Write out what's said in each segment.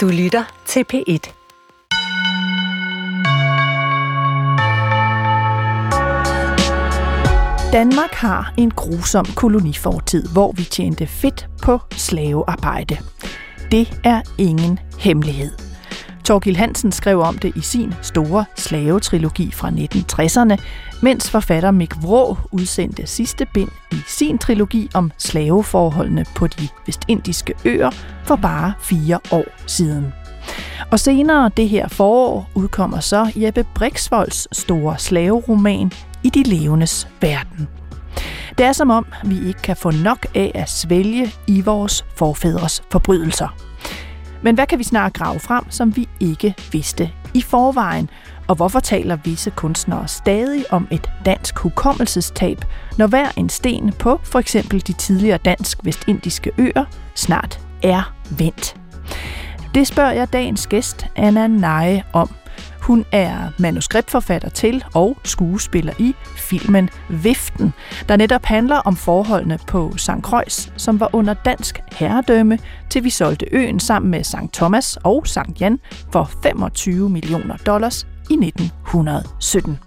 Du lytter til P1. Danmark har en grusom kolonifortid, hvor vi tjente fedt på slavearbejde. Det er ingen hemmelighed. Torgil Hansen skrev om det i sin store slavetrilogi fra 1960'erne, mens forfatter Mick Vrå udsendte sidste bind i sin trilogi om slaveforholdene på de vestindiske øer for bare fire år siden. Og senere det her forår udkommer så Jeppe Brixvolds store slaveroman I de levendes verden. Det er som om, vi ikke kan få nok af at svælge i vores forfædres forbrydelser. Men hvad kan vi snart grave frem, som vi ikke vidste i forvejen? Og hvorfor taler visse kunstnere stadig om et dansk hukommelsestab, når hver en sten på for eksempel de tidligere dansk-vestindiske øer snart er vendt? Det spørger jeg dagens gæst, Anna Neje, om. Hun er manuskriptforfatter til og skuespiller i filmen Viften, der netop handler om forholdene på St. Croix, som var under dansk herredømme, til vi solgte øen sammen med St. Thomas og St. Jan for 25 millioner dollars i 1917.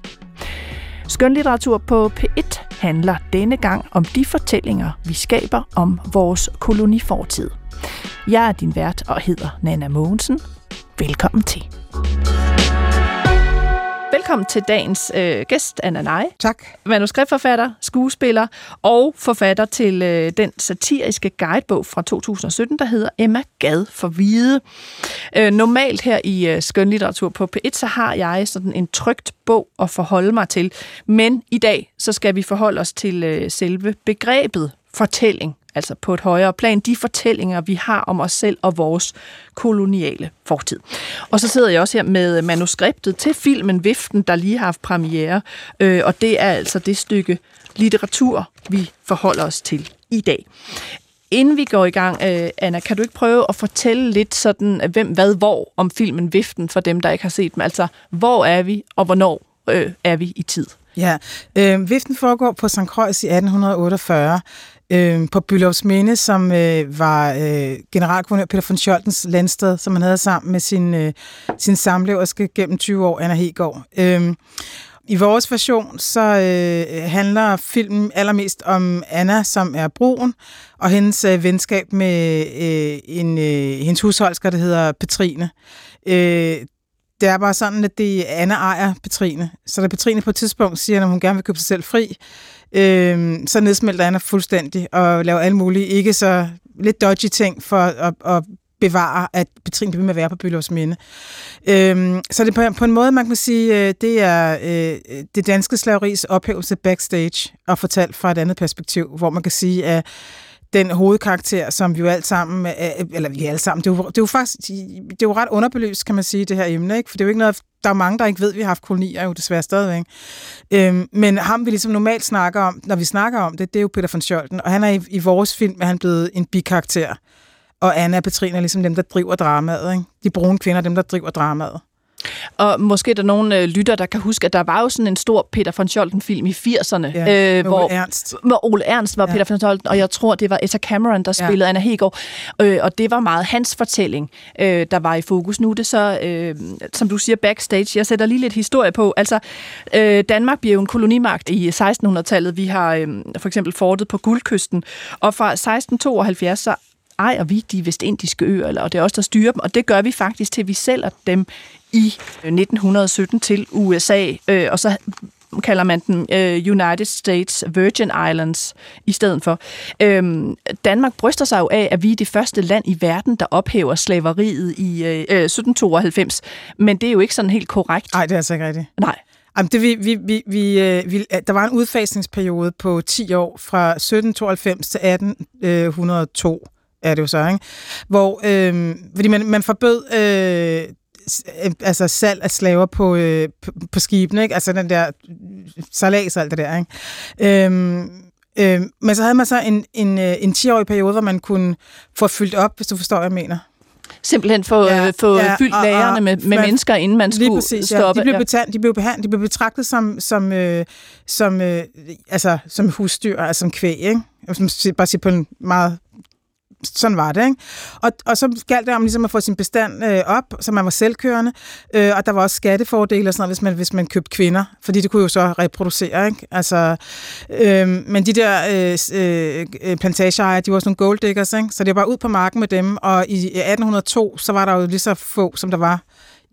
Skønlitteratur på P1 handler denne gang om de fortællinger, vi skaber om vores kolonifortid. Jeg er din vært og hedder Nana Mogensen. Velkommen til. Velkommen til dagens øh, gæst, Anna Nej. Tak. Manuskriptforfatter, skuespiller og forfatter til øh, den satiriske guidebog fra 2017, der hedder Emma Gad for Hvide. Øh, normalt her i øh, skønlitteratur på P1, så har jeg sådan en trygt bog at forholde mig til. Men i dag, så skal vi forholde os til øh, selve begrebet fortælling altså på et højere plan, de fortællinger, vi har om os selv og vores koloniale fortid. Og så sidder jeg også her med manuskriptet til filmen Viften, der lige har haft premiere, øh, og det er altså det stykke litteratur, vi forholder os til i dag. Inden vi går i gang, øh, Anna, kan du ikke prøve at fortælle lidt sådan, hvem, hvad, hvor om filmen Viften, for dem, der ikke har set den? Altså, hvor er vi, og hvornår øh, er vi i tid? Ja, øh, Viften foregår på St. Croix i 1848, øh, på Byllovs Minde, som øh, var øh, generalguvernør Peter von Scholtens landsted, som han havde sammen med sin, øh, sin samleverske gennem 20 år, Anna Hegård. Øh, i vores version så øh, handler filmen allermest om Anna, som er broen, og hendes øh, venskab med øh, en øh, hendes husholdsker, der hedder Petrine. Øh, det er bare sådan, at det Anna ejer Petrine. Så da Petrine på et tidspunkt siger, at hun gerne vil købe sig selv fri, øh, så nedsmelter han fuldstændig og laver alle mulige ikke så lidt dodgy ting for at, at bevare, at Petrin bliver med at være på Byllovs Minde. Øhm, så det på, på en måde, man kan sige, øh, det er øh, det danske slaveris ophævelse backstage og fortalt fra et andet perspektiv, hvor man kan sige, at den hovedkarakter, som vi jo alt sammen, øh, øh, eller vi alle sammen, det er jo, det er jo faktisk, det er jo ret underbelyst, kan man sige, det her emne, ikke? for det er jo ikke noget, der er mange, der ikke ved, at vi har haft kolonier jo desværre stadigvæk. Øhm, men ham, vi ligesom normalt snakker om, når vi snakker om det, det er jo Peter von Scholten, og han er i, i vores film, er han blevet en bikarakter. Og Anna og Petrine er ligesom dem, der driver dramaet. Ikke? De brune kvinder er dem, der driver dramaet. Og måske er der nogle øh, lytter, der kan huske, at der var jo sådan en stor Peter von Scholten-film i 80'erne. Ja, øh, hvor, Ole Ernst. Hvor Ole Ernst var ja. Peter von Scholten, og jeg tror, det var Etta Cameron, der spillede ja. Anna Hegård. Øh, og det var meget hans fortælling, øh, der var i fokus. Nu er det så, øh, som du siger, backstage. Jeg sætter lige lidt historie på. Altså, øh, Danmark bliver jo en kolonimagt i 1600-tallet. Vi har øh, for eksempel fortet på Guldkysten. Og fra 1672 så ejer vi de vestindiske øer, eller, og det er os, der styrer dem, og det gør vi faktisk til, vi sælger dem i 1917 til USA, øh, og så kalder man den øh, United States Virgin Islands i stedet for. Øhm, Danmark bryster sig jo af, at vi er det første land i verden, der ophæver slaveriet i øh, 1792, men det er jo ikke sådan helt korrekt. Nej, det er altså ikke rigtigt. Nej. Jamen, det, vi, vi, vi, vi, øh, vi, der var en udfasningsperiode på 10 år, fra 1792 til 1802 er det jo så, ikke? Hvor, øh, fordi man, man forbød øh, altså salg af slaver på, øh, på, på skibene, ikke? Altså den der salas og alt det der, ikke? Øhm, øh, men så havde man så en, en, øh, en 10-årig periode, hvor man kunne få fyldt op, hvis du forstår, hvad jeg mener. Simpelthen få, ja, få ja, fyldt lagerne med, med man, mennesker, inden man skulle præcis, ja. stoppe. De blev, betalt, de blev, behandlet, de blev betragtet som, som, øh, som, øh, altså, som husdyr, altså som kvæg, ikke? Som, bare sige på en meget sådan var det, ikke? Og, og så galt det om ligesom at få sin bestand øh, op, så man var selvkørende, øh, og der var også skattefordele og sådan noget, hvis man, hvis man købte kvinder, fordi det kunne jo så reproducere, ikke? Altså, øh, men de der øh, øh, øh, plantageejere, de var sådan nogle gold diggers, ikke? Så det var bare ud på marken med dem, og i 1802, så var der jo lige så få, som der var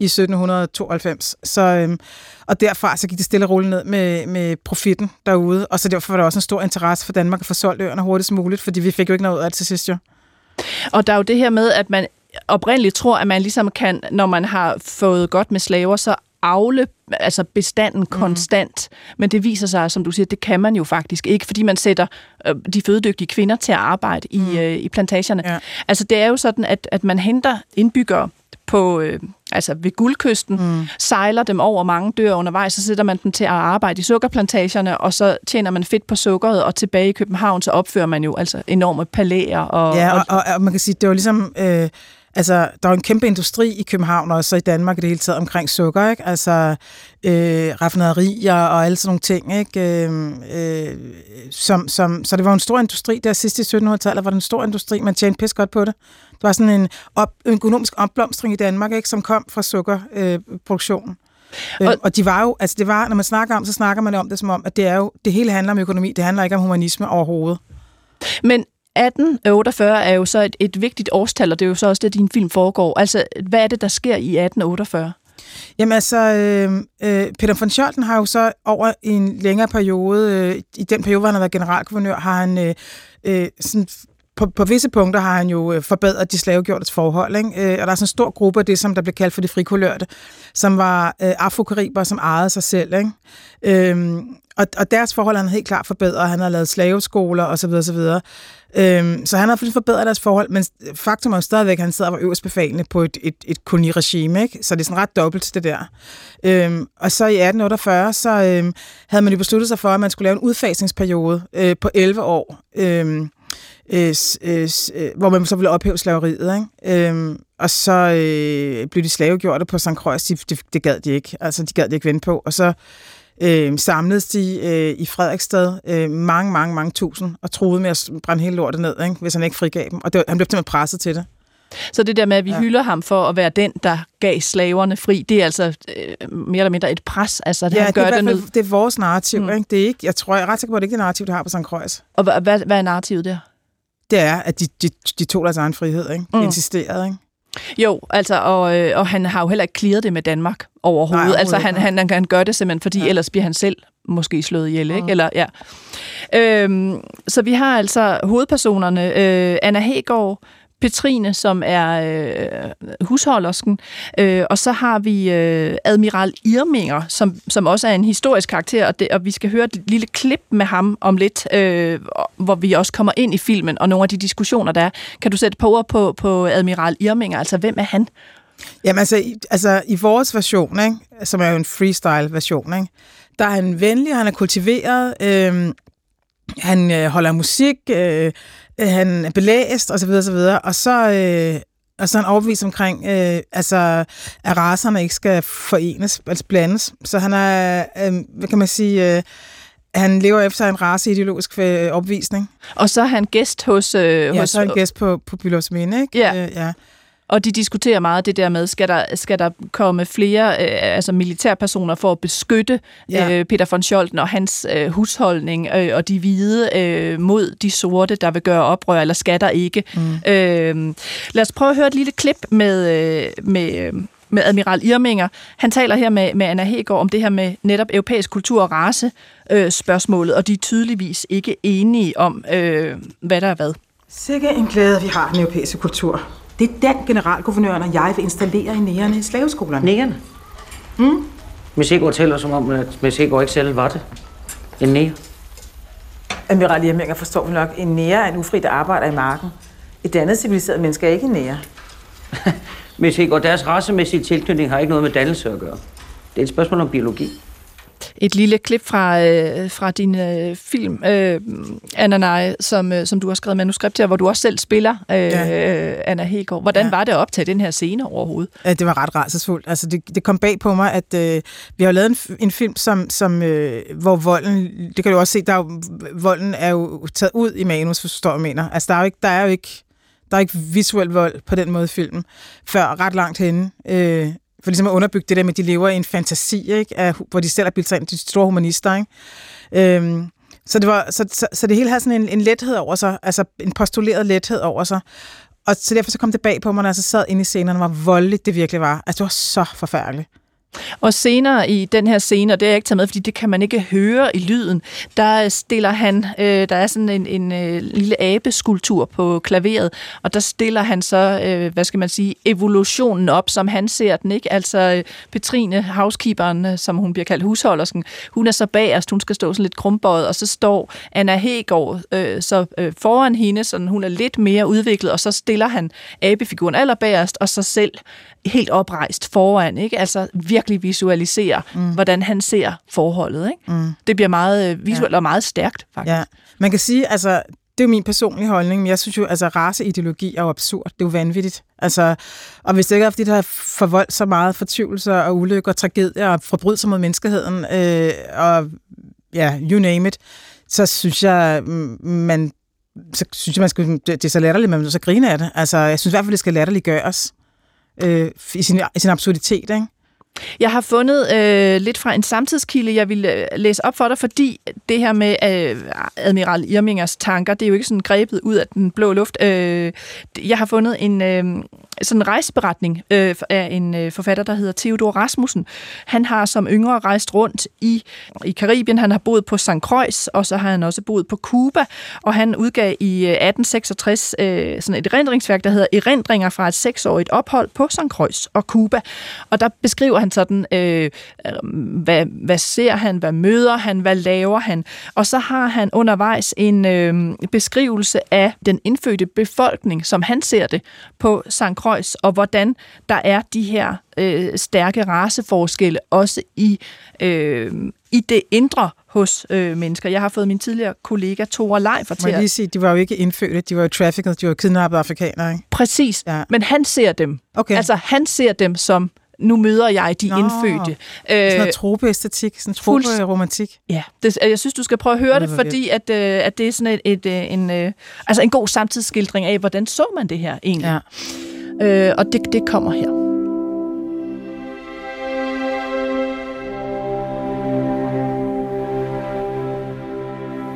i 1792. Så, øhm, og derfra så gik det stille og roligt ned med, med profitten derude, og så derfor var der også en stor interesse for Danmark at få solgt øerne hurtigst muligt, fordi vi fik jo ikke noget ud af det til sidst jo. Og der er jo det her med, at man oprindeligt tror, at man ligesom kan, når man har fået godt med slaver, så afle altså bestanden mm. konstant. Men det viser sig, som du siger, det kan man jo faktisk ikke, fordi man sætter øh, de fødedygtige kvinder til at arbejde i, mm. øh, i plantagerne. Ja. Altså det er jo sådan, at, at man henter indbyggere på, øh, altså ved guldkysten, mm. sejler dem over mange dør undervejs, så sætter man dem til at arbejde i sukkerplantagerne, og så tjener man fedt på sukkeret, og tilbage i København, så opfører man jo altså enorme palæer. Og, ja, og, og, og man kan sige, det var ligesom... Øh Altså, der er en kæmpe industri i København, og så i Danmark i det hele taget omkring sukker, ikke? Altså, øh, raffinaderier og alle sådan nogle ting, ikke? Øh, øh, som, som, så det var en stor industri der sidst i 1700-tallet, var det en stor industri, man tjente pis godt på det. Det var sådan en, op, en økonomisk opblomstring i Danmark, ikke? Som kom fra sukkerproduktionen. Øh, og, og de var jo, altså det var, når man snakker om, så snakker man om det som om, at det er jo, det hele handler om økonomi, det handler ikke om humanisme overhovedet. Men 1848 er jo så et, et vigtigt årstal, og det er jo så også det, din film foregår. Altså, hvad er det, der sker i 1848? Jamen altså, øh, øh, Peter von Scholten har jo så over en længere periode, øh, i den periode, hvor han har været generalguvernør, har han øh, øh, sådan på, på visse punkter har han jo øh, forbedret de slavegjortes forhold, ikke? Øh, og der er sådan en stor gruppe af det, som der blev kaldt for de frikulørte, som var øh, afrokariber, som ejede sig selv, ikke? Øhm, og, og deres forhold han helt klart forbedret. Han har lavet slaveskoler osv. osv. Øhm, så han har forbedret deres forhold, men faktum er jo stadigvæk, at han sidder og var øverst befalende på et, et, et koloniregime, ikke? så det er sådan ret dobbelt det der. Øhm, og så i 1848, så øhm, havde man jo besluttet sig for, at man skulle lave en udfasningsperiode øh, på 11 år. Øhm, øh, øh, øh, hvor man så ville ophæve slaveriet. Ikke? Øhm, og så øh, blev de slavegjorte på St. Croix. De, det, det gad de ikke. Altså, de gad de ikke vente på. Og så øh, samledes de øh, i Frederiksstad øh, mange, mange, mange tusind og troede med at brænde hele lortet ned, ikke? hvis han ikke frigav dem. Og det, han blev simpelthen presset til det. Så det der med, at vi ja. hylder ham for at være den, der gav slaverne fri, det er altså øh, mere eller mindre et pres. Altså, at ja, han gør det, er det, ned. det er vores narrativ. Mm. Ikke? Det er ikke, jeg tror, jeg er ret sikker på, at det ikke er det narrativ, der har på St. Croix. Og hvad, hvad, hvad er narrativet der? Det er, at de, de, de tog deres egen frihed. Ikke? De mm. insisterede. Ikke? Jo, altså, og, øh, og han har jo heller ikke clearet det med Danmark overhovedet. Nej, altså, han, han, han gør det simpelthen, fordi ja. ellers bliver han selv måske slået ihjel, ikke? Eller, ja. Øhm, så vi har altså hovedpersonerne, øh, Anna Hegård, Petrine, som er øh, husholdersken, øh, og så har vi øh, Admiral Irminger, som, som også er en historisk karakter, og, det, og vi skal høre et lille klip med ham om lidt, øh, hvor vi også kommer ind i filmen, og nogle af de diskussioner, der er. Kan du sætte på ord på, på Admiral Irminger? Altså, hvem er han? Jamen altså, altså i vores version, ikke, som er jo en freestyle-version, ikke, der er han venlig, han er kultiveret, øh, han øh, holder musik, øh, han er belæst, osv. osv. Og så, øh, og så er han overbevist omkring, øh, altså, at raserne ikke skal forenes, altså blandes. Så han er, øh, hvad kan man sige... Øh, han lever efter en raceideologisk øh, opvisning. Og så er han gæst hos... Øh, ja, hos, så er han gæst på, på Minde, ikke? Ja. Øh, ja. Og de diskuterer meget det der med, skal der, skal der komme flere øh, altså militærpersoner for at beskytte ja. øh, Peter von Scholten og hans øh, husholdning øh, og de hvide øh, mod de sorte, der vil gøre oprør, eller skal der ikke? Mm. Øh, lad os prøve at høre et lille klip med, øh, med øh, med Admiral Irminger. Han taler her med, med Anna Hegård om det her med netop europæisk kultur og race øh, spørgsmålet, og de er tydeligvis ikke enige om, øh, hvad der er hvad. Sikke en glæde, vi har den europæiske kultur. Det er den generalguvernøren og jeg vil installere i nærerne i slaveskolerne. Nærerne? Mm? Miss Egor tæller som om, at Miss ikke selv var det. En nære. Admiral Hjerminger forstår vi nok, en nære er en ufri, der arbejder i marken. Et andet civiliseret menneske er ikke en nære. Miss deres racemæssige tilknytning har ikke noget med dannelse at gøre. Det er et spørgsmål om biologi et lille klip fra, øh, fra din øh, film, øh, Anna Nej, som, øh, som du har skrevet manuskript til, hvor du også selv spiller, øh, ja. Anna Hegård. Hvordan ja. var det at optage den her scene overhovedet? Ja, det var ret rædselsfuldt. Altså, det, det kom bag på mig, at øh, vi har lavet en, en film, som, som, øh, hvor volden, det kan du også se, der er jo, volden er jo taget ud i manus, forstår jeg mener. Altså, der er jo ikke, der er jo ikke Der er ikke visuel vold på den måde i filmen, før ret langt henne. Øh, for ligesom at underbygge det der med, at de lever i en fantasi, ikke? Af, hvor de selv er bildt ind, de store humanister. Ikke? Øhm, så, det var, så, så, så det hele havde sådan en, en lethed over sig, altså en postuleret lethed over sig. Og så derfor så kom det bag på mig, når jeg så sad inde i scenerne, hvor voldeligt det virkelig var. Altså det var så forfærdeligt. Og senere i den her scene, og det er jeg ikke taget med, fordi det kan man ikke høre i lyden, der stiller han, øh, der er sådan en, en øh, lille abeskulptur på klaveret, og der stiller han så, øh, hvad skal man sige, evolutionen op, som han ser den, ikke? Altså øh, Petrine, housekeeperen, øh, som hun bliver kaldt husholdersken, hun er så bagerst, hun skal stå sådan lidt krumbøjet, og så står Anna Hegård øh, så øh, foran hende, så hun er lidt mere udviklet, og så stiller han abefiguren allerbagerst, og så selv helt oprejst foran, ikke? Altså virkelig visualisere, mm. hvordan han ser forholdet, ikke? Mm. Det bliver meget øh, visuelt ja. og meget stærkt, faktisk. Ja. Man kan sige, altså, det er jo min personlige holdning, men jeg synes jo, altså raceideologi er jo absurd. Det er jo vanvittigt. Altså, og hvis det ikke er, fordi der har forvoldt så meget fortvivlelser og ulykker og tragedier og forbrydelser mod menneskeheden, øh, og ja, you name it, så synes jeg, man så synes jeg, man skal, det er så latterligt, men så grine af det. Altså, jeg synes i hvert fald, det skal latterligt gøres øh, i, sin, i sin absurditet, ikke? Jeg har fundet øh, lidt fra en samtidskilde, jeg vil øh, læse op for dig, fordi det her med øh, Admiral Irmingers tanker, det er jo ikke sådan grebet ud af den blå luft. Øh, jeg har fundet en øh, sådan en rejseberetning øh, af en øh, forfatter, der hedder Theodor Rasmussen. Han har som yngre rejst rundt i, i Karibien. Han har boet på St. Croix, og så har han også boet på Cuba, og han udgav i 1866 øh, øh, sådan et erindringsværk, der hedder Erindringer fra et seksårigt ophold på St. Croix og Cuba. Og der beskriver han sådan, øh, øh, hvad, hvad ser han, hvad møder han, hvad laver han. Og så har han undervejs en øh, beskrivelse af den indfødte befolkning, som han ser det på St. Croix, og hvordan der er de her øh, stærke raceforskelle også i, øh, i det indre hos øh, mennesker. Jeg har fået min tidligere kollega Tore Leif til at... lige sige, de var jo ikke indfødte, de var jo trafficked, de var kidnappede afrikanere, ikke? Præcis, ja. men han ser dem. Okay. Altså, han ser dem som nu møder jeg de Nå, indfødte. Sådan noget øh, tropeæstetik, sådan trope-romantik. Ja, det, jeg synes, du skal prøve at høre det, det fordi at, øh, at det er sådan et, et, øh, en, altså en god samtidsskildring af, hvordan så man det her egentlig. Ja. Øh, og det, det kommer her.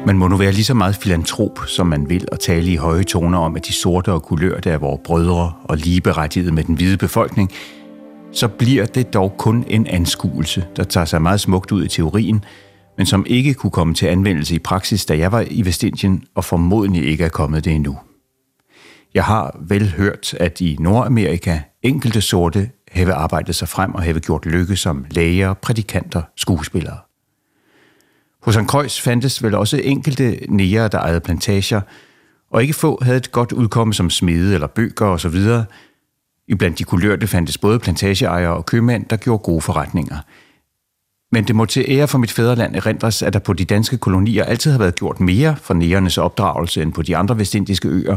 Man må nu være lige så meget filantrop, som man vil, og tale i høje toner om, at de sorte og kulørte er vores brødre og ligeberettigede med den hvide befolkning, så bliver det dog kun en anskuelse, der tager sig meget smukt ud i teorien, men som ikke kunne komme til anvendelse i praksis, da jeg var i Vestindien, og formodentlig ikke er kommet det endnu. Jeg har vel hørt, at i Nordamerika enkelte sorte have arbejdet sig frem og have gjort lykke som læger, prædikanter, skuespillere. Hos Kreuz fandtes vel også enkelte nære, der ejede plantager, og ikke få havde et godt udkomme som smede eller bøger osv., Iblandt de kulørte fandtes både plantageejere og købmænd, der gjorde gode forretninger. Men det må til ære for mit fædreland erindres, at der på de danske kolonier altid har været gjort mere for nægernes opdragelse end på de andre vestindiske øer,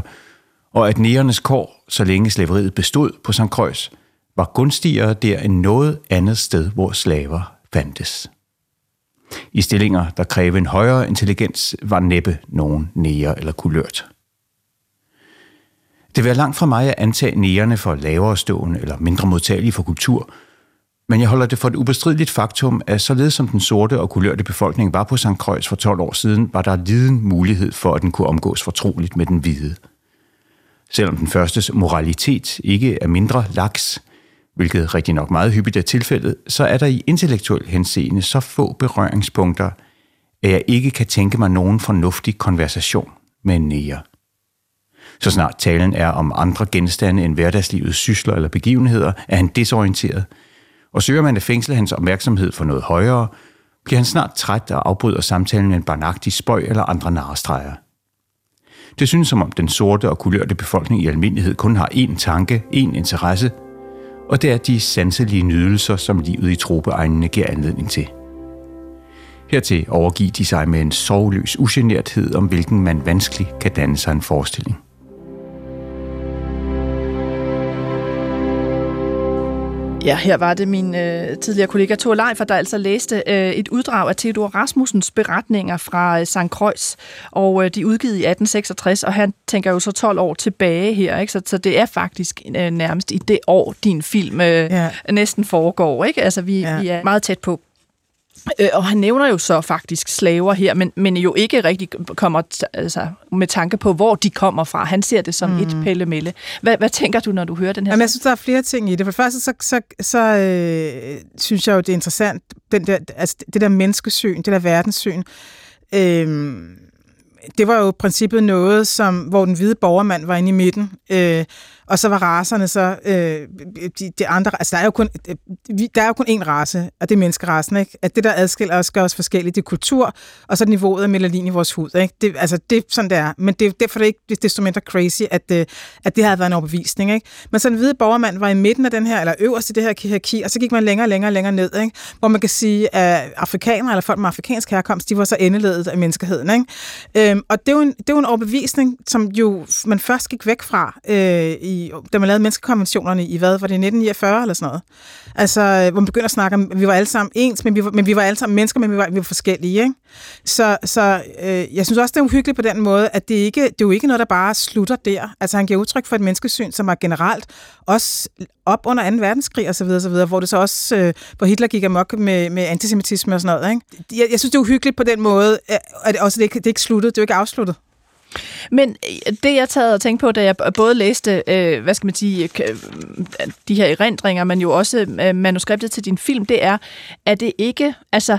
og at nægernes kår, så længe slaveriet bestod på St. Croix, var gunstigere der end noget andet sted, hvor slaver fandtes. I stillinger, der krævede en højere intelligens, var næppe nogen næger eller kulørt. Det vil være langt fra mig at antage nærerne for lavere stående eller mindre modtagelige for kultur, men jeg holder det for et ubestrideligt faktum, at således som den sorte og kulørte befolkning var på St. Croix for 12 år siden, var der liden mulighed for, at den kunne omgås fortroligt med den hvide. Selvom den førstes moralitet ikke er mindre laks, hvilket rigtig nok meget hyppigt er tilfældet, så er der i intellektuel henseende så få berøringspunkter, at jeg ikke kan tænke mig nogen fornuftig konversation med en nære. Så snart talen er om andre genstande end hverdagslivets sysler eller begivenheder, er han desorienteret, og søger man at fængsle hans opmærksomhed for noget højere, bliver han snart træt og afbryder samtalen med en barnagtig spøj eller andre narestreger. Det synes som om den sorte og kulørte befolkning i almindelighed kun har én tanke, én interesse, og det er de sanselige nydelser, som livet i tropeegnene giver anledning til. Hertil overgiver de sig med en sorgløs ugenerthed, om hvilken man vanskeligt kan danne sig en forestilling. Ja, her var det min øh, tidligere kollega Thor Leifer, der altså læste øh, et uddrag af Theodor Rasmussens beretninger fra øh, St. Kreuz, og øh, de er udgivet i 1866, og han tænker jo så 12 år tilbage her, ikke? Så, så det er faktisk øh, nærmest i det år, din film øh, ja. næsten foregår, ikke? Altså, vi, ja. vi er meget tæt på. Øh, og han nævner jo så faktisk slaver her, men, men jo ikke rigtig kommer altså, med tanke på, hvor de kommer fra. Han ser det som mm. et pellemelle. Hvad, hvad tænker du, når du hører den her? Jamen, jeg synes, der er flere ting i det. For det første, så, så, så øh, synes jeg jo, det er interessant, den der, altså, det der menneskesyn, det der verdenssyn. Øh, det var jo i princippet noget, som, hvor den hvide borgermand var inde i midten. Øh, og så var raserne så øh, de, de andre, altså der er jo kun øh, der er jo kun én race, og det er menneskerassen. ikke? At det der adskiller os gør os forskellige, det er kultur, og så niveauet af melanin i vores hud, ikke? Det, altså det sådan der, men det er derfor det er ikke desto mindre crazy, at, øh, at det havde været en overbevisning, ikke? Men så den hvide borgermand var i midten af den her, eller øverst i det her hierarki, og så gik man længere og længere og længere ned, ikke? Hvor man kan sige, at afrikanere eller folk med afrikansk herkomst, de var så endeledet af menneskeheden, ikke? Øhm, og det er, jo en, det er jo en overbevisning, som jo man først gik væk fra øh, i da man lavede menneskekonventionerne i, hvad var det, 1949 eller sådan noget? Altså, øh, hvor man begynder at snakke om, at vi var alle sammen ens, men vi var, men vi var alle sammen mennesker, men vi var, vi var forskellige, ikke? Så, så øh, jeg synes også, det er uhyggeligt på den måde, at det, ikke, det er jo ikke noget, der bare slutter der. Altså, han giver udtryk for et menneskesyn, som er generelt også op under 2. verdenskrig og så videre, så videre, hvor det så også, øh, hvor Hitler gik amok med, med antisemitisme og sådan noget, ikke? Jeg, jeg synes, det er uhyggeligt på den måde, at også det, ikke, det er ikke sluttet, det er jo ikke afsluttet. Men øh, det, jeg taget og tænkte på, da jeg både læste, øh, hvad skal man sige, øh, de her erindringer, men jo også øh, manuskriptet til din film, det er, at det ikke, altså,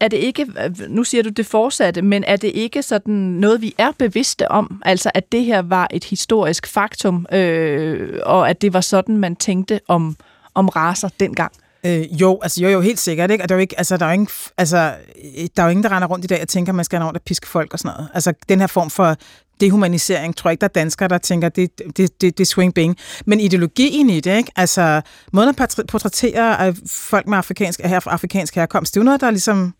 er det ikke, øh, nu siger du det fortsatte, men er det ikke sådan noget, vi er bevidste om? Altså, at det her var et historisk faktum, øh, og at det var sådan, man tænkte om, om raser dengang? Øh, jo, altså jo, jo, helt sikkert, ikke? Og der er jo ikke, altså, der er jo ingen, altså, øh, der er jo ingen, der render rundt i dag og tænker, at man skal have rundt og piske folk og sådan noget. Altså, den her form for dehumanisering, tror jeg ikke, der er danskere, der tænker, det, det, det, det swing bing. Men ideologien i det, ikke? Altså, måden at portrættere øh, folk med afrikansk, her, afrikansk herkomst, det er jo noget, der ligesom,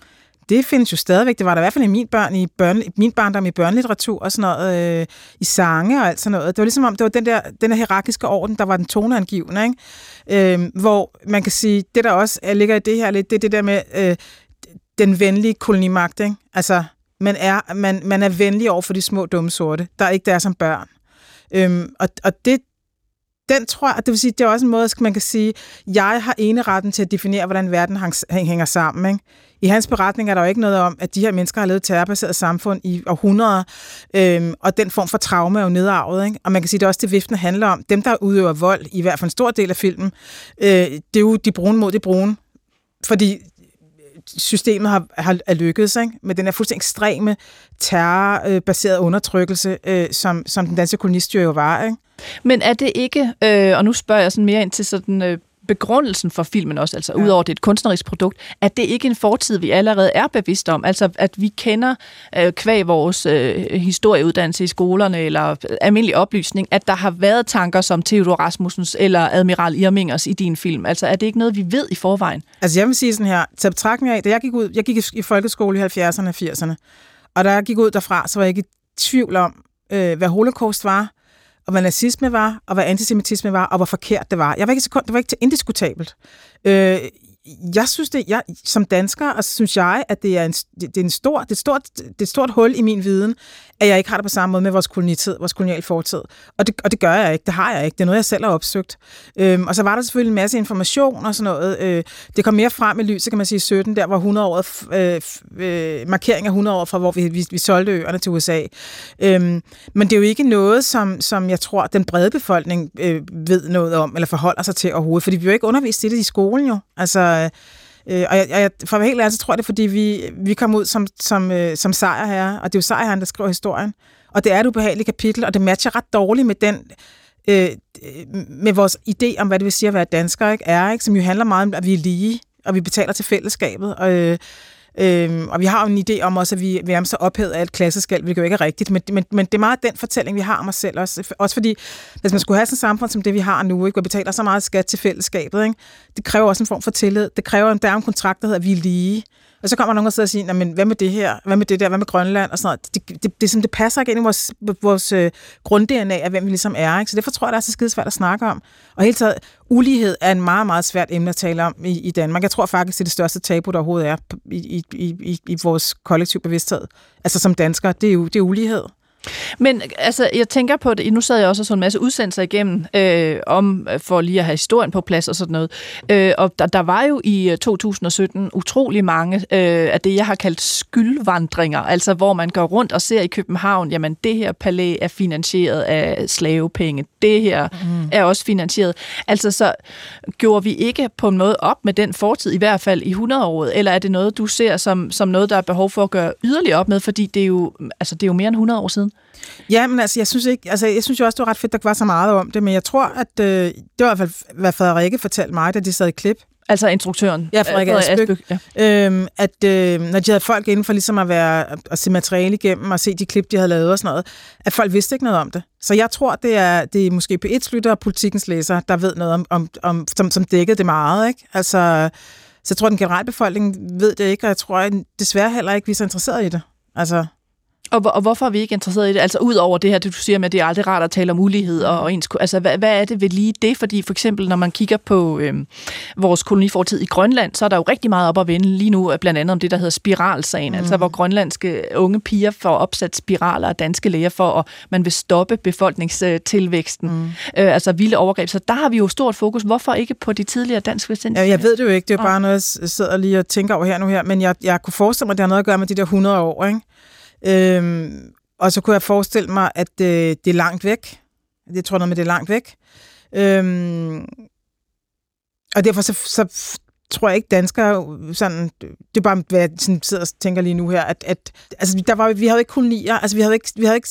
det findes jo stadigvæk. Det var der i hvert fald i min, børn, i børn, min barndom i børnelitteratur og sådan noget, øh, i sange og alt sådan noget. Det var ligesom om, det var den der, den der hierarkiske orden, der var den toneangivende, ikke? Øh, hvor man kan sige, det der også ligger i det her lidt, det er det der med øh, den venlige kolonimagt, ikke? Altså, man er, man, man er venlig over for de små dumme sorte, der ikke der som børn. Øhm, og, og det, den tror jeg, det vil sige, det er også en måde, man kan sige, jeg har ene retten til at definere, hvordan verden hænger sammen. Ikke? I hans beretning er der jo ikke noget om, at de her mennesker har levet terrorbaseret samfund i århundreder, øhm, og den form for traume er jo nedarvet. Ikke? Og man kan sige, det er også det, viften handler om. Dem, der udøver vold, i hvert fald en stor del af filmen, øh, det er jo de brune mod de brune. Fordi systemet har, har er lykkedes ikke? med den her fuldstændig ekstreme terrorbaserede undertrykkelse, øh, som, som den danske kolonistyre jo var. Ikke? Men er det ikke, øh, og nu spørger jeg sådan mere ind til sådan øh, begrundelsen for filmen også, altså ja. udover det er et kunstnerisk produkt, at det ikke er en fortid, vi allerede er bevidste om. Altså at vi kender øh, kvæg vores øh, historieuddannelse i skolerne eller almindelig oplysning, at der har været tanker som Theodor Rasmussens eller Admiral Irmingers i din film. Altså er det ikke noget, vi ved i forvejen? Altså jeg vil sige sådan her, til betragtning af, da jeg gik ud, jeg gik i folkeskole i 70'erne og 80'erne, og da jeg gik ud derfra, så var jeg ikke i tvivl om, øh, hvad holocaust var, og hvad nazisme var, og hvad antisemitisme var, og hvor forkert det var. Jeg var ikke sekund, det var ikke indiskutabelt. Øh, jeg synes det, jeg, som dansker, og synes jeg, at det er, en, det, det er en stor, det er et stort, det er et stort hul i min viden, at jeg ikke har det på samme måde med vores kolonitid, vores kolonial fortid. Og det, og det gør jeg ikke, det har jeg ikke, det er noget, jeg selv har opsøgt. Øhm, og så var der selvfølgelig en masse information og sådan noget. Øh, det kom mere frem i lyset, kan man sige, 17, der var 100 år, øh, øh, markering af 100 år fra, hvor vi, vi, vi solgte øerne til USA. Øhm, men det er jo ikke noget, som, som jeg tror, den brede befolkning øh, ved noget om, eller forholder sig til overhovedet, fordi vi jo ikke undervist i det i skolen jo. Altså, Øh, Øh, og jeg, jeg, for at være helt ærlig, så tror jeg det, fordi vi, vi kom ud som, som, øh, som sejrherre, og det er jo sejrherren, der skriver historien. Og det er et ubehageligt kapitel, og det matcher ret dårligt med den øh, med vores idé om, hvad det vil sige at være dansker, ikke? er, ikke? som jo handler meget om, at vi er lige, og vi betaler til fællesskabet. Og, øh, Øhm, og vi har jo en idé om også, at vi, vi er så ophedet af et klasseskald, hvilket jo ikke er rigtigt, men, men, men det er meget den fortælling, vi har om os selv også. Også fordi, hvis man skulle have sådan et samfund som det, vi har nu, ikke, hvor vi betaler så meget skat til fællesskabet, ikke, det kræver også en form for tillid. Det kræver, en der er en kontrakt, der hedder, at vi er lige. Og så kommer nogen og sidder og siger, men hvad med det her? Hvad med det der? Hvad med Grønland? Og sådan noget. Det, det, det, det, passer ikke ind i vores, vores øh, grund-DNA af, hvem vi ligesom er. Ikke? Så derfor tror jeg, det er så skide svært at snakke om. Og helt taget, ulighed er en meget, meget svært emne at tale om i, i Danmark. Jeg tror faktisk, det er det største tabu, der overhovedet er i, i, i, i vores kollektiv bevidsthed. Altså som danskere, det er jo det er ulighed. Men altså, jeg tænker på det, nu sad jeg også og så en masse udsendelser igennem, øh, om for lige at have historien på plads og sådan noget. Øh, og der, der var jo i 2017 øh, utrolig mange øh, af det, jeg har kaldt skyldvandringer, altså hvor man går rundt og ser i København, jamen det her palæ er finansieret af slavepenge, det her mm. er også finansieret. Altså så gjorde vi ikke på en måde op med den fortid, i hvert fald i 100-året, eller er det noget, du ser som, som noget, der er behov for at gøre yderligere op med, fordi det er jo, altså, det er jo mere end 100 år siden? Ja, men altså, jeg synes, ikke, altså, jeg synes jo også, det var ret fedt, der var så meget om det, men jeg tror, at øh, det var i hvert fald, hvad Frederikke fortalte mig, da de sad i klip. Altså instruktøren? Ja, Frederik Asbøk. Asbøk ja. øhm, at øh, når de havde folk inden for ligesom at, være, at se materiale igennem og se de klip, de havde lavet og sådan noget, at folk vidste ikke noget om det. Så jeg tror, det er, det er måske P1 lytter og politikens læser, der ved noget om, om, om som, som dækkede det meget. Ikke? Altså, så jeg tror, den generelle befolkning ved det ikke, og jeg tror desværre heller ikke, vi er så interesserede i det. Altså, og, og hvorfor er vi ikke interesseret i det? Altså ud over det her, det du siger med, at det er aldrig rart at tale om ulighed og, og ens... Altså hvad, hvad er det ved lige det? Fordi for eksempel, når man kigger på øh, vores kolonifortid i Grønland, så er der jo rigtig meget op at vende lige nu, blandt andet om det, der hedder spiralsagen, altså, mm. altså hvor grønlandske unge piger får opsat spiraler af danske læger for, at man vil stoppe befolkningstilvæksten. Mm. Øh, altså vilde overgreb. Så der har vi jo stort fokus. Hvorfor ikke på de tidligere danske ja, Jeg ved det jo ikke. Det er jo bare noget, jeg sidder lige og tænker over her nu her. Men jeg, jeg kunne forestille mig, at det har noget at gøre med de der 100 år, ikke? Øhm, og så kunne jeg forestille mig, at øh, det er langt væk. Jeg tror noget med, det er langt væk. Øhm, og derfor så, så tror jeg ikke danskere sådan, det er bare, hvad jeg sådan sidder og tænker lige nu her, at, at altså, der var, vi havde ikke kolonier, altså vi havde ikke, vi havde ikke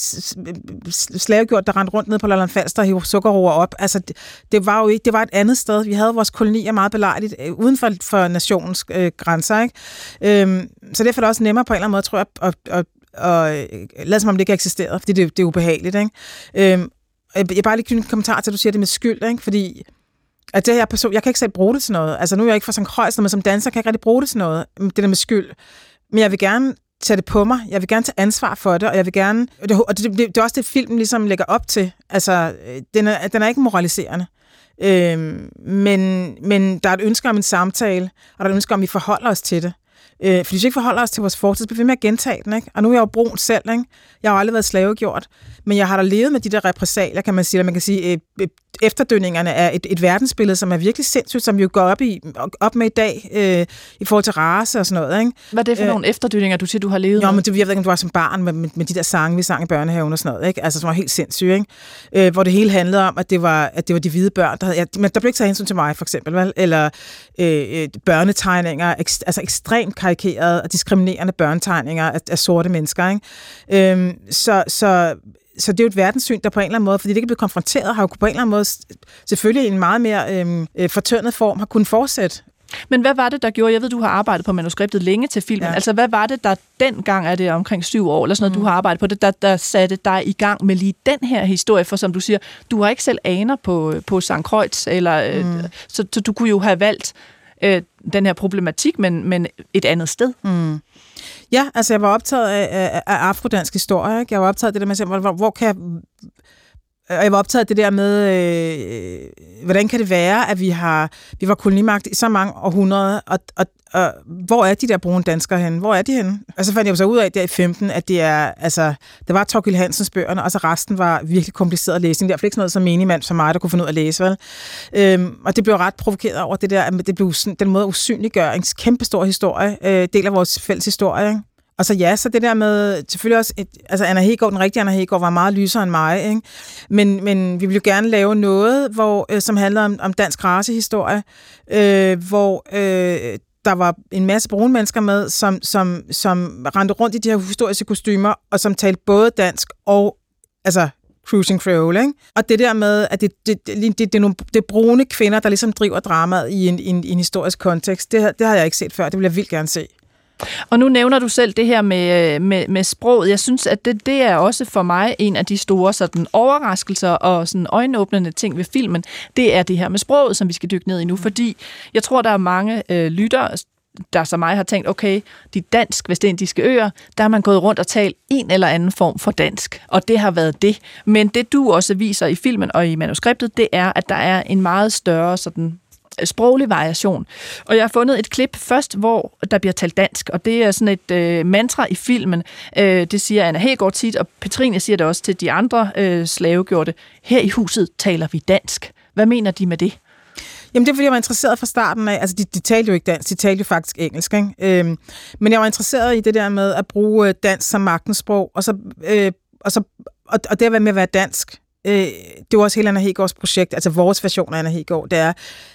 slavegjort, der rendte rundt ned på Lolland Falster og hiv sukkerroer op. Altså det, det, var jo ikke, det var et andet sted. Vi havde vores kolonier meget belejligt øh, uden for, for nationens øh, grænser, ikke? Øhm, så derfor er det også nemmere på en eller anden måde, tror jeg, at, at, og øh, lad som om det ikke eksisterer, fordi det, det er ubehageligt. Ikke? Øhm, jeg, jeg bare lige knytte en kommentar til, at du siger det med skyld, ikke? fordi at det her person, jeg kan ikke selv bruge det til noget. Altså nu er jeg ikke fra Sankt Højs, men som danser kan jeg ikke rigtig bruge det til noget, mm, det der med skyld. Men jeg vil gerne tage det på mig. Jeg vil gerne tage ansvar for det, og jeg vil gerne... Og det, og det, det, det er også det, filmen ligesom lægger op til. Altså, øh, den er, den er ikke moraliserende. Øhm, men, men der er et ønske om en samtale, og der er et ønske om, at vi forholder os til det. Øh, fordi hvis vi ikke forholder os til vores fortid, så bliver vi med at gentage den. Ikke? Og nu er jeg jo brun selv. Ikke? Jeg har jo aldrig været slavegjort. Men jeg har da levet med de der repræsalier, kan man sige. Eller man kan sige, øh, øh, efterdønningerne er et, et verdensbillede, som er virkelig sindssygt, som vi jo går op, i, op med i dag øh, i forhold til race og sådan noget. Ikke? Hvad er det for øh, nogle efterdønninger, du siger, du har levet Jo, men det, jeg ved ikke, om du var som barn med, med, med de der sange, vi sang i børnehaven og sådan noget. Ikke? Altså, som var helt sindssygt. Ikke? Øh, hvor det hele handlede om, at det var, at det var de hvide børn, der havde... Ja, men der blev ikke taget hensyn til mig, for eksempel. Vel? Eller øh, øh børnetegninger, ek, altså ekstremt karikerede og diskriminerende børnetegninger af, af sorte mennesker. Ikke? Øh, så, så så det er jo et verdenssyn, der på en eller anden måde, fordi det ikke er blevet konfronteret, har jo på en eller anden måde, selvfølgelig en meget mere øhm, øh, fortørnet form, har kunnet fortsætte. Men hvad var det, der gjorde, jeg ved, du har arbejdet på manuskriptet længe til filmen, ja. altså hvad var det, der dengang, er det omkring syv år, eller sådan noget, mm. du har arbejdet på det, der, der satte dig i gang med lige den her historie, for som du siger, du har ikke selv aner på, på St. Kreuz, eller, øh, mm. så, så du kunne jo have valgt øh, den her problematik, men, men et andet sted. Mm. Ja, altså jeg var optaget af, af, af afrodansk historie. Ikke? Jeg var optaget af det der med, hvor, hvor kan jeg... Og jeg var optaget af det der med, øh, hvordan kan det være, at vi har vi var kolonimagt i så mange århundreder, og, og, og hvor er de der brune danskere henne? Hvor er de henne? Og så fandt jeg så ud af der i 15, at det er, altså, det var Torgild Hansens bøgerne, og så resten var virkelig kompliceret læsning. Der var ikke sådan noget som menigmand som mig, der kunne finde ud af at læse, vel? Øhm, og det blev ret provokeret over det der, at det blev den måde usynliggør en kæmpe stor historie, øh, del af vores fælles historie, ikke? Og så ja, så det der med, selvfølgelig også, et, altså Anna Hegård, den rigtige Anna Hegård, var meget lysere end mig, ikke? Men, men vi ville jo gerne lave noget, hvor, øh, som handler om, om dansk racehistorie, øh, hvor øh, der var en masse brune mennesker med, som, som, som rendte rundt i de her historiske kostymer, og som talte både dansk og altså cruising creole, ikke? Og det der med, at det, det, det, det, det, er nogle, det er brune kvinder, der ligesom driver dramaet i en, i en, i en historisk kontekst, det, det har jeg ikke set før. Det vil jeg vildt gerne se. Og nu nævner du selv det her med, øh, med, med sproget. Jeg synes, at det, det er også for mig en af de store sådan, overraskelser og sådan, øjenåbnende ting ved filmen. Det er det her med sproget, som vi skal dykke ned i nu, fordi jeg tror, der er mange øh, lyttere, der som mig har tænkt, okay, de dansk vestindiske øer, der har man gået rundt og talt en eller anden form for dansk, og det har været det. Men det du også viser i filmen og i manuskriptet, det er, at der er en meget større sådan sproglig variation. Og jeg har fundet et klip først, hvor der bliver talt dansk, og det er sådan et øh, mantra i filmen. Øh, det siger Anna Hegård tit, og Petrine siger det også til de andre øh, slavegjorte. Her i huset taler vi dansk. Hvad mener de med det? Jamen, det er, fordi jeg var interesseret fra starten af. Altså, de, de talte jo ikke dansk, de talte jo faktisk engelsk. Ikke? Øhm, men jeg var interesseret i det der med at bruge øh, dansk som magtens sprog, og, så, øh, og, så, og, og det med at være dansk. Øh, det var også hele Anna Hegårds projekt, altså vores version af Anna Hegård, det er,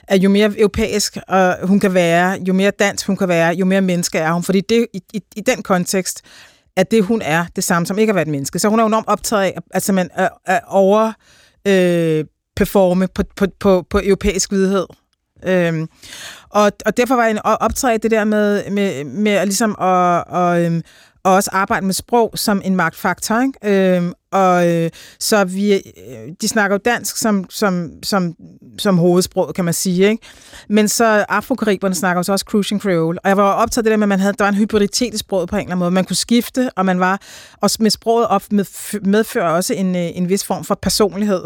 at jo mere europæisk øh, hun kan være, jo mere dansk hun kan være, jo mere menneske er hun. Fordi det, i, i, i den kontekst, at det hun er, det samme som ikke at være et menneske. Så hun er jo enormt optaget af, altså, man, at, at over... Øh, performe på, på, på, på europæisk vidhed. Øhm, og, og derfor var jeg optaget af det der med, med, med ligesom at, og, øhm, og også arbejde med sprog som en magtfaktor. Ikke? Øhm, og øh, så vi, øh, de snakker jo dansk som, som, som, som hovedsprog, kan man sige. Ikke? Men så afrokariberne snakker jo også Cruising Creole. Og jeg var optaget af det der med, at man havde, der var en hybriditet i sproget på en eller anden måde. Man kunne skifte, og man var også med sproget op med, medfører også en, øh, en vis form for personlighed.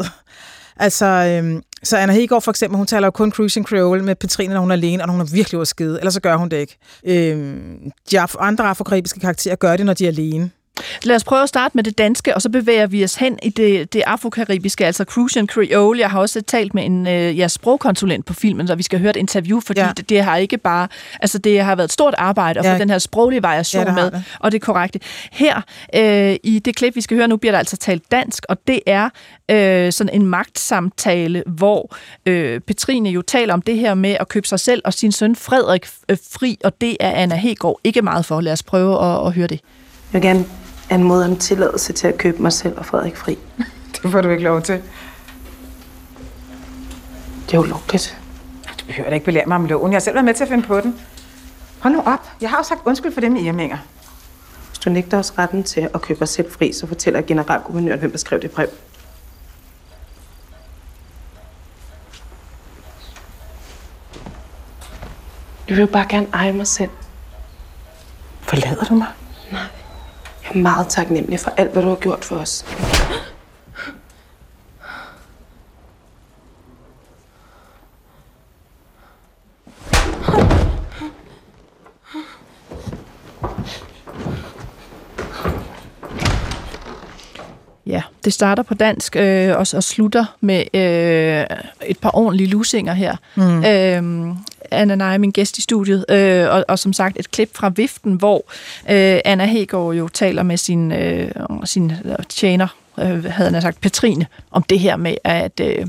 Altså, øhm, så Anna Hegård for eksempel, hun taler jo kun Cruising Creole med Petrine, når hun er alene, og når hun er virkelig skide, ellers så gør hun det ikke. Øhm, de andre afrokaribiske karakterer gør det, når de er alene. Lad os prøve at starte med det danske, og så bevæger vi os hen i det, det afrokaribiske, altså Crucian Creole. Jeg har også talt med en øh, ja, sprogkonsulent på filmen, så vi skal høre et interview, fordi ja. det, det har ikke bare, altså det har været et stort arbejde at ja. få den her sproglige variation ja, med, det. og det er korrekte. Her øh, i det klip, vi skal høre nu, bliver der altså talt dansk, og det er øh, sådan en magtsamtale, hvor øh, Petrine jo taler om det her med at købe sig selv og sin søn Frederik øh, fri, og det er Anna Hegård ikke meget for. Lad os prøve at, at høre det. Jeg vil gerne anmode om tilladelse til at købe mig selv og Frederik fri. Det får du ikke lov til. Det er ulovligt. Du behøver da ikke belære mig om loven. Jeg har selv været med til at finde på den. Hold nu op. Jeg har jo sagt undskyld for dem i Irminger. Hvis du nægter os retten til at købe os selv fri, så fortæller generalguvernøren, hvem der skrev det brev. Jeg vil jo bare gerne eje mig selv. Forlader du mig? Jeg er meget taknemmelig for alt, hvad du har gjort for os. Ja, det starter på dansk øh, og, og slutter med øh, et par ordentlige lusinger her. Mm. Øh, Anna Nei, min gæst i studiet, øh, og, og som sagt et klip fra Viften, hvor øh, Anna Hegård jo taler med sin, øh, sin tjener, øh, havde han sagt, Petrine, om det her med at, øh,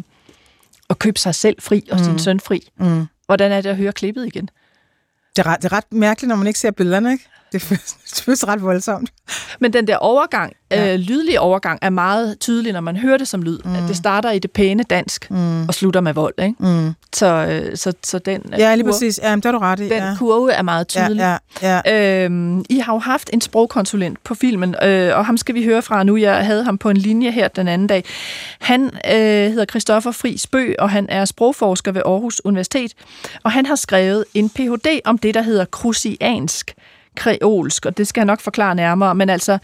at købe sig selv fri og mm. sin søn fri. Mm. Hvordan er det at høre klippet igen? Det er, ret, det er ret mærkeligt, når man ikke ser billederne, ikke? Det føles ret voldsomt. Men den der overgang, ja. øh, lydlige overgang, er meget tydelig, når man hører det som lyd. Mm. At det starter i det pæne dansk, mm. og slutter med vold. Ikke? Mm. Så, øh, så, så den Ja, lige kurve, præcis. Ja, det har du ret i. Den ja. kurve er meget tydelig. Ja, ja, ja. Øhm, I har jo haft en sprogkonsulent på filmen, øh, og ham skal vi høre fra nu. Jeg havde ham på en linje her den anden dag. Han øh, hedder Christoffer Fri Spø, og han er sprogforsker ved Aarhus Universitet. Og han har skrevet en Ph.D. om det, der hedder krusiansk kreolsk, og det skal jeg nok forklare nærmere, men altså,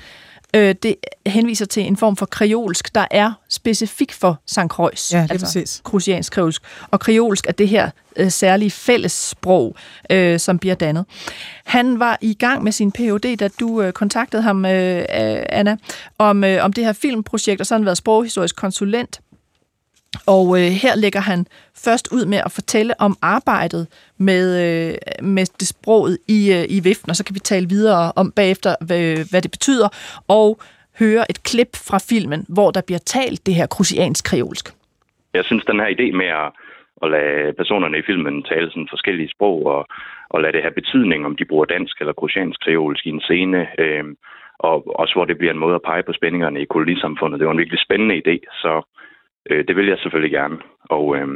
øh, det henviser til en form for kreolsk, der er specifik for St. Croix, ja, det altså præcis. krusiansk kreolsk. Og kreolsk er det her øh, særlige fællessprog, øh, som bliver dannet. Han var i gang med sin Ph.D., da du øh, kontaktede ham, øh, Anna, om, øh, om det her filmprojekt, og så har han været sproghistorisk konsulent og øh, her lægger han først ud med at fortælle om arbejdet med, øh, med det sproget i, øh, i viften, og så kan vi tale videre om bagefter, hvad, hvad det betyder, og høre et klip fra filmen, hvor der bliver talt det her krusiansk kreolsk. Jeg synes, den her idé med at, at lade personerne i filmen tale sådan forskellige sprog, og, og lade det have betydning, om de bruger dansk eller krusiansk kreolsk i en scene, øh, og også hvor det bliver en måde at pege på spændingerne i kolonisamfundet. Det var en virkelig spændende idé, så Øh, det vil jeg selvfølgelig gerne. Og øh,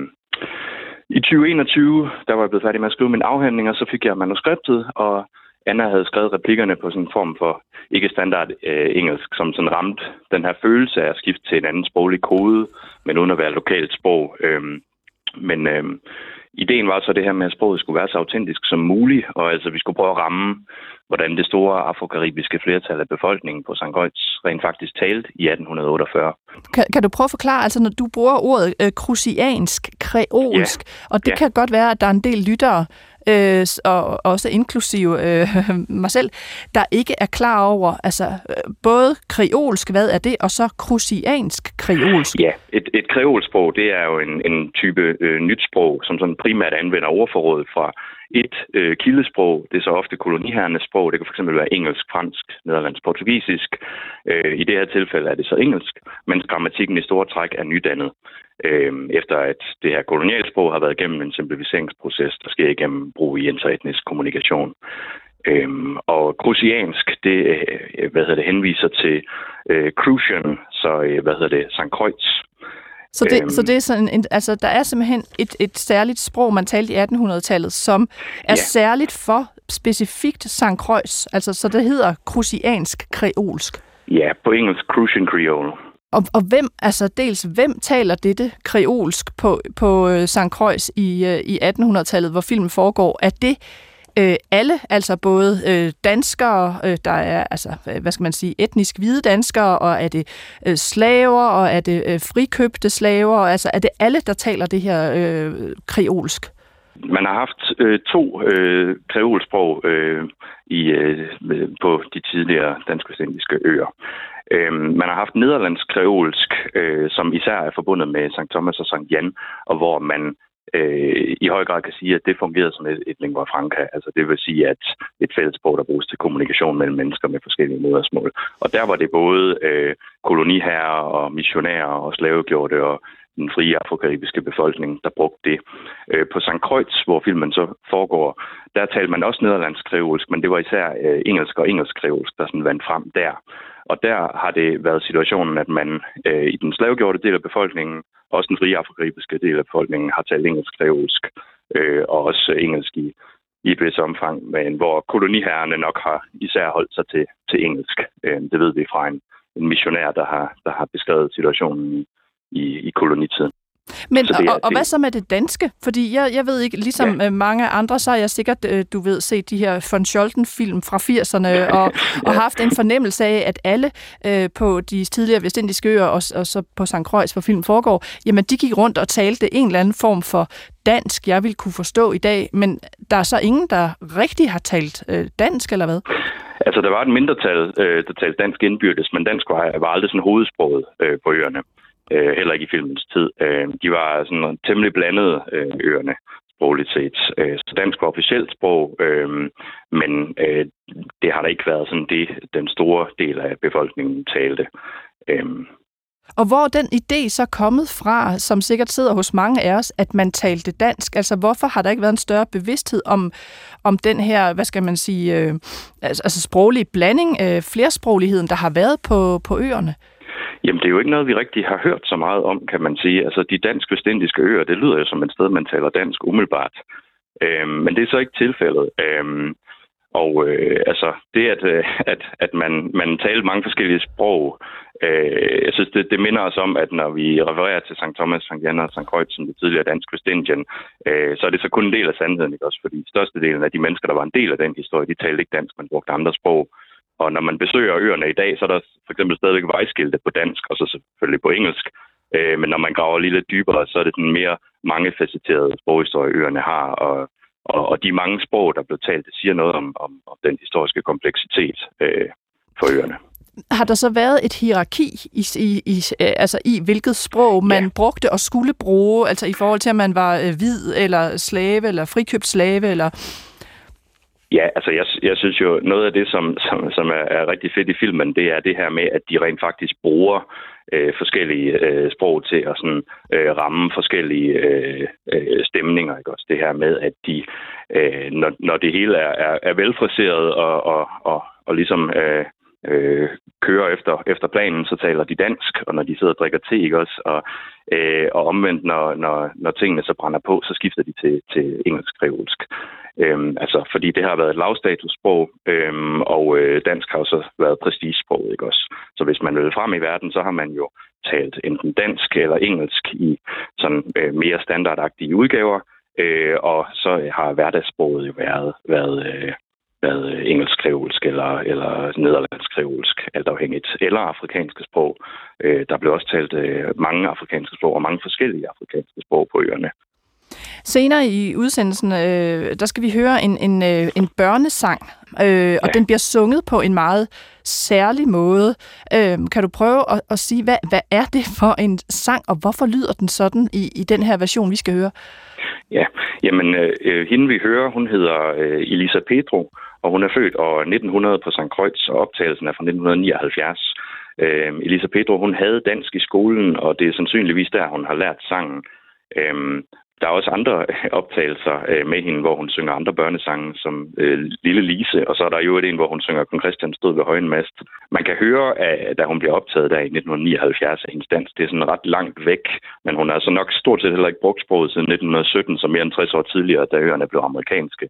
i 2021, der var jeg blevet færdig med at skrive min afhandling, og så fik jeg manuskriptet, og Anna havde skrevet replikkerne på sådan en form for ikke standard øh, engelsk, som sådan ramte den her følelse af at skifte til en anden sproglig kode, men uden at være lokalt sprog. Øh, men øh, ideen var så det her med, at sproget skulle være så autentisk som muligt, og altså vi skulle prøve at ramme, hvordan det store afrokaribiske flertal af befolkningen på St. Goits rent faktisk talte i 1848. Kan, kan du prøve at forklare, altså når du bruger ordet øh, krusiansk, kreolsk, ja. og det ja. kan godt være, at der er en del lyttere, øh, og også inklusive øh, mig selv, der ikke er klar over, altså øh, både kreolsk, hvad er det, og så krusiansk kreolsk? Ja, et, et kreolsprog, det er jo en, en type øh, nyt sprog, som sådan primært anvender ordforrådet fra et øh, kildesprog, det er så ofte koloniherrenes sprog, det kan fx være engelsk, fransk, nederlandsk, portugisisk. Øh, I det her tilfælde er det så engelsk, mens grammatikken i store træk er nydannet. Øh, efter at det her kolonialsprog har været igennem en simplificeringsproces, der sker igennem brug i interetnisk kommunikation. Øhm, og krusiansk, det, øh, hvad hedder det henviser til øh, Crucian, så øh, hvad hedder det, St. Kreutz, så det, øhm, så det er sådan en, altså, der er simpelthen et, et særligt sprog, man talte i 1800-tallet, som er ja. særligt for specifikt St. Croix, altså så det hedder krusiansk kreolsk. Ja, på engelsk Crucian Creole. Og, og hvem, altså dels, hvem taler dette kreolsk på, på øh, St. Croix i, øh, i 1800-tallet, hvor filmen foregår? Er det øh, alle, altså både øh, danskere, øh, der er, altså, øh, hvad skal man sige, etnisk hvide danskere, og er det øh, slaver, og er det øh, frikøbte slaver, altså er det alle, der taler det her øh, kreolsk? Man har haft øh, to øh, kreolsprog øh, i, øh, på de tidligere dansk-vestindiske øer. Øh, man har haft nederlandsk kreolsk, øh, som især er forbundet med St. Thomas og St. Jan, og hvor man øh, i høj grad kan sige, at det fungerede som et, et lingua franca. Altså det vil sige, at et fællesprog, der bruges til kommunikation mellem mennesker med forskellige modersmål. Og der var det både øh, koloniherrer og missionærer og slavegjorte og den frie afrokaribiske befolkning, der brugte det. Øh, på St. Croix, hvor filmen så foregår, der talte man også nederlandsk kreolsk, men det var især øh, engelsk og engelsk kreolsk, der sådan vandt frem der. Og der har det været situationen, at man øh, i den slavegjorte del af befolkningen, også den frie afrikaribiske del af befolkningen, har talt engelsk kreolsk, øh, og også engelsk i, i et vis omfang, men hvor koloniherrerne nok har især holdt sig til, til engelsk. Øh, det ved vi fra en, en missionær, der har, der har beskrevet situationen i, i, i kolonitiden. Men så det, og, og hvad så med det danske? Fordi jeg, jeg ved ikke, ligesom ja. Øh, mange andre, så har jeg sikkert, øh, du ved, set de her von Scholten-film fra 80'erne, og, og haft en fornemmelse af, at alle øh, på de tidligere vestindiske øer, og, og så på St. Croix, hvor filmen foregår, jamen de gik rundt og talte en eller anden form for dansk, jeg vil kunne forstå i dag, men der er så ingen, der rigtig har talt øh, dansk, eller hvad? Altså, der var et mindretal, øh, der talte dansk indbyrdes, men dansk var, var aldrig sådan hovedsproget øh, på øerne øh, heller ikke i filmens tid. Øh, de var sådan temmelig blandede øh, øerne sprogligt set. Øh, så dansk var officielt sprog, øh, men øh, det har der ikke været sådan det, den store del af befolkningen talte. Øh, og hvor er den idé så kommet fra, som sikkert sidder hos mange af os, at man talte dansk? Altså, hvorfor har der ikke været en større bevidsthed om, om den her, hvad skal man sige, øh, altså, altså sproglige blanding, øh, flersprogligheden, der har været på, på øerne? Jamen, det er jo ikke noget, vi rigtig har hørt så meget om, kan man sige. Altså, de dansk-vestindiske øer, det lyder jo som et sted, man taler dansk umiddelbart. Øhm, men det er så ikke tilfældet. Øhm, og øh, altså, det, at, øh, at, at man, man taler mange forskellige sprog, øh, jeg synes, det, det minder os om, at når vi refererer til St. Thomas, St. Jan og St. Kreuz, som det tidligere dansk Vestindien, øh, så er det så kun en del af sandheden, ikke også? Fordi størstedelen af de mennesker, der var en del af den historie, de talte ikke dansk, men brugte andre sprog. Og når man besøger øerne i dag, så er der for eksempel stadigvæk vejskilte på dansk, og så selvfølgelig på engelsk. Øh, men når man graver lige lidt dybere, så er det den mere mangefacetterede sproghistorie, øerne har. Og, og, og de mange sprog, der blev talt, det siger noget om, om, om den historiske kompleksitet øh, for øerne. Har der så været et hierarki i, i, i, øh, altså i hvilket sprog man ja. brugte og skulle bruge, altså i forhold til, at man var øh, hvid eller slave eller frikøbt slave eller Ja, altså jeg, jeg synes jo, noget af det, som, som, som er, er rigtig fedt i filmen, det er det her med, at de rent faktisk bruger øh, forskellige øh, sprog til at sådan, øh, ramme forskellige øh, øh, stemninger. Ikke? Også det her med, at de, øh, når, når det hele er, er, er velfriseret og, og, og, og ligesom øh, øh, kører efter, efter planen, så taler de dansk, og når de sidder og drikker te, ikke også? Og, øh, og omvendt, når, når, når tingene så brænder på, så skifter de til, til engelsk-kreolsk. Øhm, altså, fordi det har været et lavstatussprog, øhm, og øh, dansk har også været prestigesprog, ikke også? Så hvis man vil frem i verden, så har man jo talt enten dansk eller engelsk i sådan øh, mere standardagtige udgaver, Øh, og så har hverdagssproget jo været, været, øh, været engelsk-kreolsk eller, eller nederlandsk-kreolsk, alt afhængigt, eller afrikanske sprog. Øh, der blev også talt øh, mange afrikanske sprog og mange forskellige afrikanske sprog på øerne. Senere i udsendelsen, øh, der skal vi høre en, en, øh, en børnesang, øh, og ja. den bliver sunget på en meget særlig måde. Øh, kan du prøve at, at sige, hvad, hvad er det for en sang, og hvorfor lyder den sådan i, i den her version, vi skal høre? Ja, jamen øh, øh hende vi hører, hun hedder øh, Elisa Petro, og hun er født år 1900 på St. Kreuz, og optagelsen er fra 1979. Øh, Elisa Pedro, hun havde dansk i skolen, og det er sandsynligvis der, hun har lært sangen. Øhm, der er også andre øh, optagelser øh, med hende, hvor hun synger andre børnesange, som øh, Lille Lise, og så er der jo et en, hvor hun synger Kong Christian stod ved højen mast. Man kan høre, at da hun bliver optaget der i 1979 af hendes dans, det er sådan ret langt væk, men hun har altså nok stort set heller ikke brugt sproget siden 1917, som mere end 60 år tidligere, da øerne blev amerikanske.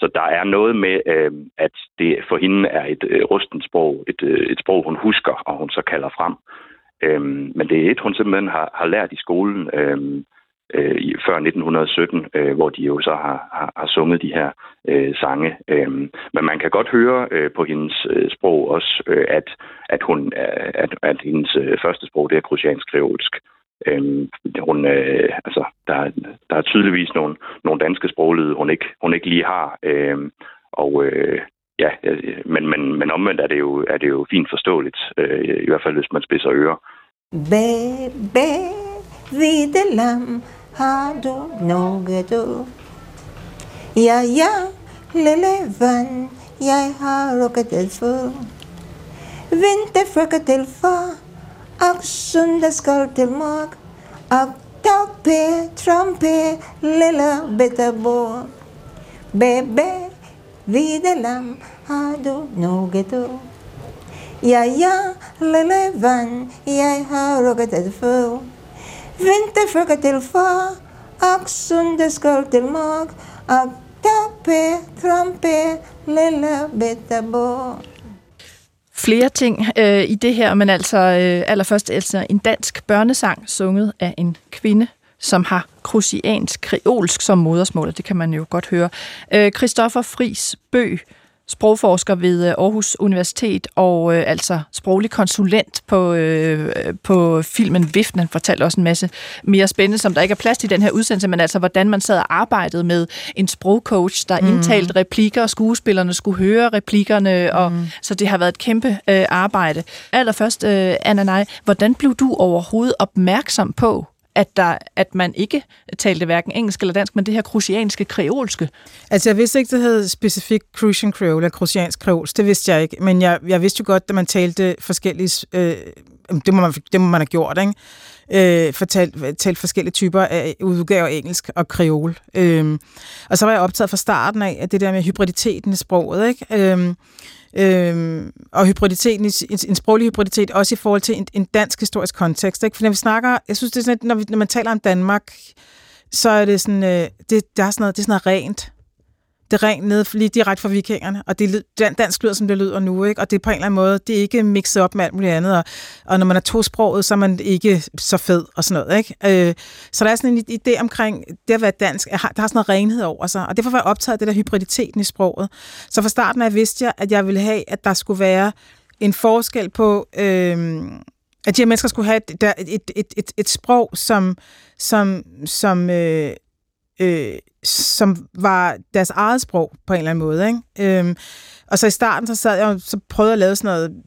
Så der er noget med, øh, at det for hende er et øh, rustent sprog, et, øh, et sprog, hun husker, og hun så kalder frem. Øh, men det er et, hun simpelthen har, har lært i skolen. Øh, øh, før 1917, øh, hvor de jo så har, har, har sunget de her øh, sange. Øh, men man kan godt høre øh, på hendes øh, sprog også, øh, at, at, hun, øh, at, at hendes øh, første sprog det er krusiansk kreolsk. Øh, Øhm, hun, øh, altså, der, der er tydeligvis nogle, nogle danske sproglyde, hun ikke, hun ikke lige har. Øhm, og øh, ja, men, men, men omvendt er det jo, er det jo fint forståeligt, øh, i hvert fald hvis man spidser ører. Bæ, bæ, hvide lam, har du noget du? Ja, ja, lille vand, jeg har rukket for. Vinterfrøkket og søndag skal til mok. Og tagpe, trampe, lille bitte bor. Bebe, hvide lam, har du noget du? Ja, ja, lille vand, jeg har rukket for. Vinterfrøkket til far, og søndag skal til mok. Og tappe, trampe, lille bitte bor. Flere ting øh, i det her, men altså øh, allerførst altså en dansk børnesang sunget af en kvinde, som har krusiansk kreolsk som modersmål, det kan man jo godt høre. Øh, Christoffer Fris Bø, sprogforsker ved øh, Aarhus Universitet og øh, altså sproglig konsulent på, øh, på filmen Viften. Han fortalte også en masse mere spændende, som der ikke er plads til i den her udsendelse, men altså hvordan man sad og arbejdede med en sprogcoach, der mm. indtalte replikker, og skuespillerne skulle høre replikkerne, mm. og så det har været et kæmpe øh, arbejde. Allerførst, øh, Anna Nej, hvordan blev du overhovedet opmærksom på, at, der, at man ikke talte hverken engelsk eller dansk, men det her krusianske kreolske. Altså, jeg vidste ikke, det hed specifikt Crucian Creole eller krusiansk kreolsk. Det vidste jeg ikke. Men jeg, jeg vidste jo godt, at man talte forskellige... Øh, det, må man, det må man have gjort, ikke? Øh, fortalt, talt forskellige typer af udgaver af engelsk og kreol. Øh, og så var jeg optaget fra starten af, at det der med hybriditeten i sproget, ikke? Øh, Øhm, og hybriditeten, en, en sproglig hybriditet, også i forhold til en, en dansk historisk kontekst. Ikke? For når vi snakker, jeg synes, det er sådan, når, vi, når man taler om Danmark, så er det sådan, øh, det, der er sådan noget, det er sådan noget rent det rent ned lige direkte fra vikingerne, og det er dansk lyder, som det lyder nu, ikke? og det er på en eller anden måde, det er ikke mixet op med alt muligt andet, og, og når man er tosproget, så er man ikke så fed og sådan noget. Ikke? Øh, så der er sådan en idé omkring det at være dansk, der har sådan noget renhed over sig, og derfor var jeg optaget af det der hybriditeten i sproget. Så fra starten af vidste jeg, at jeg ville have, at der skulle være en forskel på... Øh, at de her mennesker skulle have et, et, et, et, et sprog, som, som, som øh, øh, som var deres eget sprog på en eller anden måde. Ikke? Øhm, og så i starten, så sad jeg og så prøvede at lave sådan noget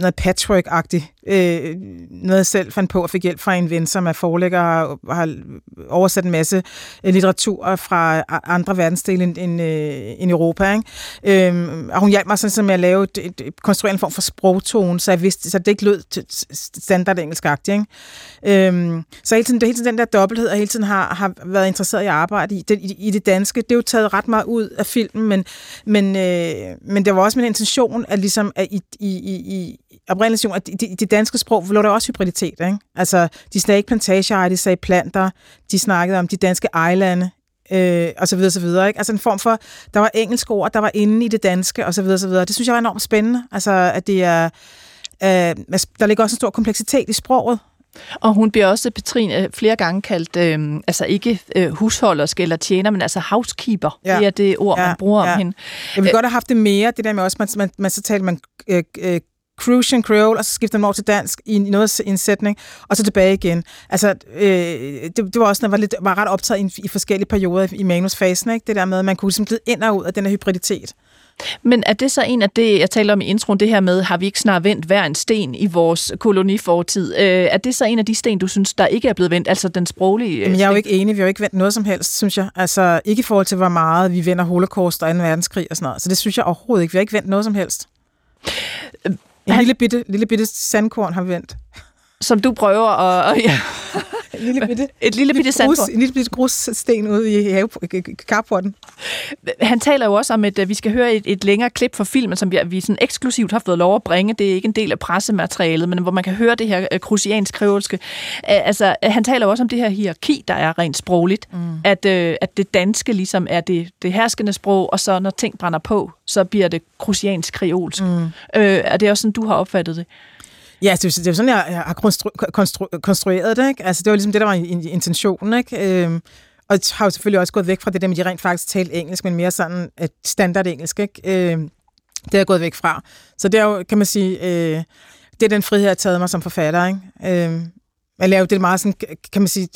noget patchwork-agtigt. Øh, noget jeg selv fandt på og fik hjælp fra en ven, som er forlægger og har oversat en masse øh, litteratur fra andre verdensdele end, end, øh, end Europa. Ikke? Øh, og hun hjalp mig sådan, med at lave et, et, et, konstruere en form for sprogtone, så, jeg vidste, så det ikke lød standard engelsk Ikke? Øh, så hele tiden, det, hele tiden den der dobbelthed, og hele tiden har, har været interesseret i at arbejde i det, i, i det danske, det er jo taget ret meget ud af filmen, men, men, øh, men det var også min intention, at, ligesom, at i, i, i oprindelsen, at det de danske sprog lå der også hybriditet. Ikke? Altså, de sagde ikke plantageejer, de sagde planter, de snakkede om de danske ejlande, øh, og så videre, så videre. Ikke? Altså en form for, der var engelske ord, der var inde i det danske, og så videre, så videre. Det synes jeg var enormt spændende, altså at det er, øh, der ligger også en stor kompleksitet i sproget, Og hun bliver også, Petrine, flere gange kaldt, øh, altså ikke øh, husholdersk eller tjener, men altså housekeeper. Ja. Det er det ord, ja. man bruger ja. om hende. Jeg vil godt have haft det mere, det der med også, man, man, man så talte man øh, øh, Crucian Creole, og så skifter man over til dansk i noget i en sætning, og så tilbage igen. Altså, øh, det, det, var også, når jeg var, lidt, var ret optaget i, i forskellige perioder i manusfasen, ikke? det der med, at man kunne ligesom glide ind og ud af den her hybriditet. Men er det så en af det, jeg talte om i introen, det her med, har vi ikke snart vendt hver en sten i vores kolonifortid? Øh, er det så en af de sten, du synes, der ikke er blevet vendt, altså den sproglige? Øh, Men jeg er jo ikke enig, vi har jo ikke vendt noget som helst, synes jeg. Altså ikke i forhold til, hvor meget vi vender holocaust og 2. verdenskrig og sådan noget. Så det synes jeg overhovedet ikke. Vi har ikke vendt noget som helst. En lille bitte, lille bitte sandkorn har vi vendt. Som du prøver at... Ja. En lille bitte, et lille bitte grus, En lille bitte grussten ude i have, carporten. Han taler jo også om, at øh, vi skal høre et, et længere klip fra filmen, som vi, vi sådan eksklusivt har fået lov at bringe. Det er ikke en del af pressematerialet, men hvor man kan høre det her øh, krusiansk-kreolske. Altså, han taler jo også om det her hierarki, der er rent sprogligt. Mm. At, øh, at det danske ligesom er det, det herskende sprog, og så når ting brænder på, så bliver det krusiansk-kreolsk. Mm. Øh, er det også sådan, du har opfattet det? Ja, altså, det er, det sådan, jeg har konstru- konstru- konstrueret det. Ikke? Altså, det var ligesom det, der var intentionen. Ikke? Øhm, og har jo selvfølgelig også gået væk fra det der med, at de rent faktisk talte engelsk, men mere sådan et standard engelsk. Ikke? Øhm, det er jeg gået væk fra. Så det er jo, kan man sige, øh, det er den frihed, jeg har taget mig som forfatter. Ikke? Øhm, jeg laver det meget sådan, kan man sige,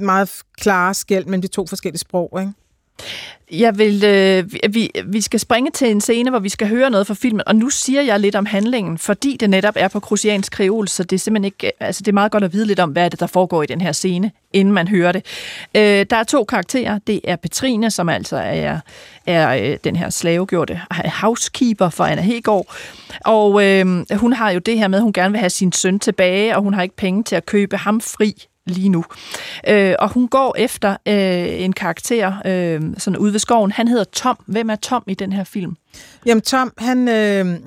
meget klare skæld mellem de to forskellige sprog. Ikke? Jeg vil, øh, vi, vi skal springe til en scene, hvor vi skal høre noget fra filmen, og nu siger jeg lidt om handlingen, fordi det netop er på krusiansk kreol, så det er simpelthen ikke, øh, altså det er meget godt at vide lidt om, hvad er det, der foregår i den her scene, inden man hører det. Øh, der er to karakterer. Det er Petrine, som altså er, er øh, den her slavegjorte housekeeper for Anna Hegård, og øh, hun har jo det her med, at hun gerne vil have sin søn tilbage, og hun har ikke penge til at købe ham fri lige nu. Øh, og hun går efter øh, en karakter øh, sådan ude ved skoven. Han hedder Tom. Hvem er Tom i den her film? Jamen Tom, han... Øh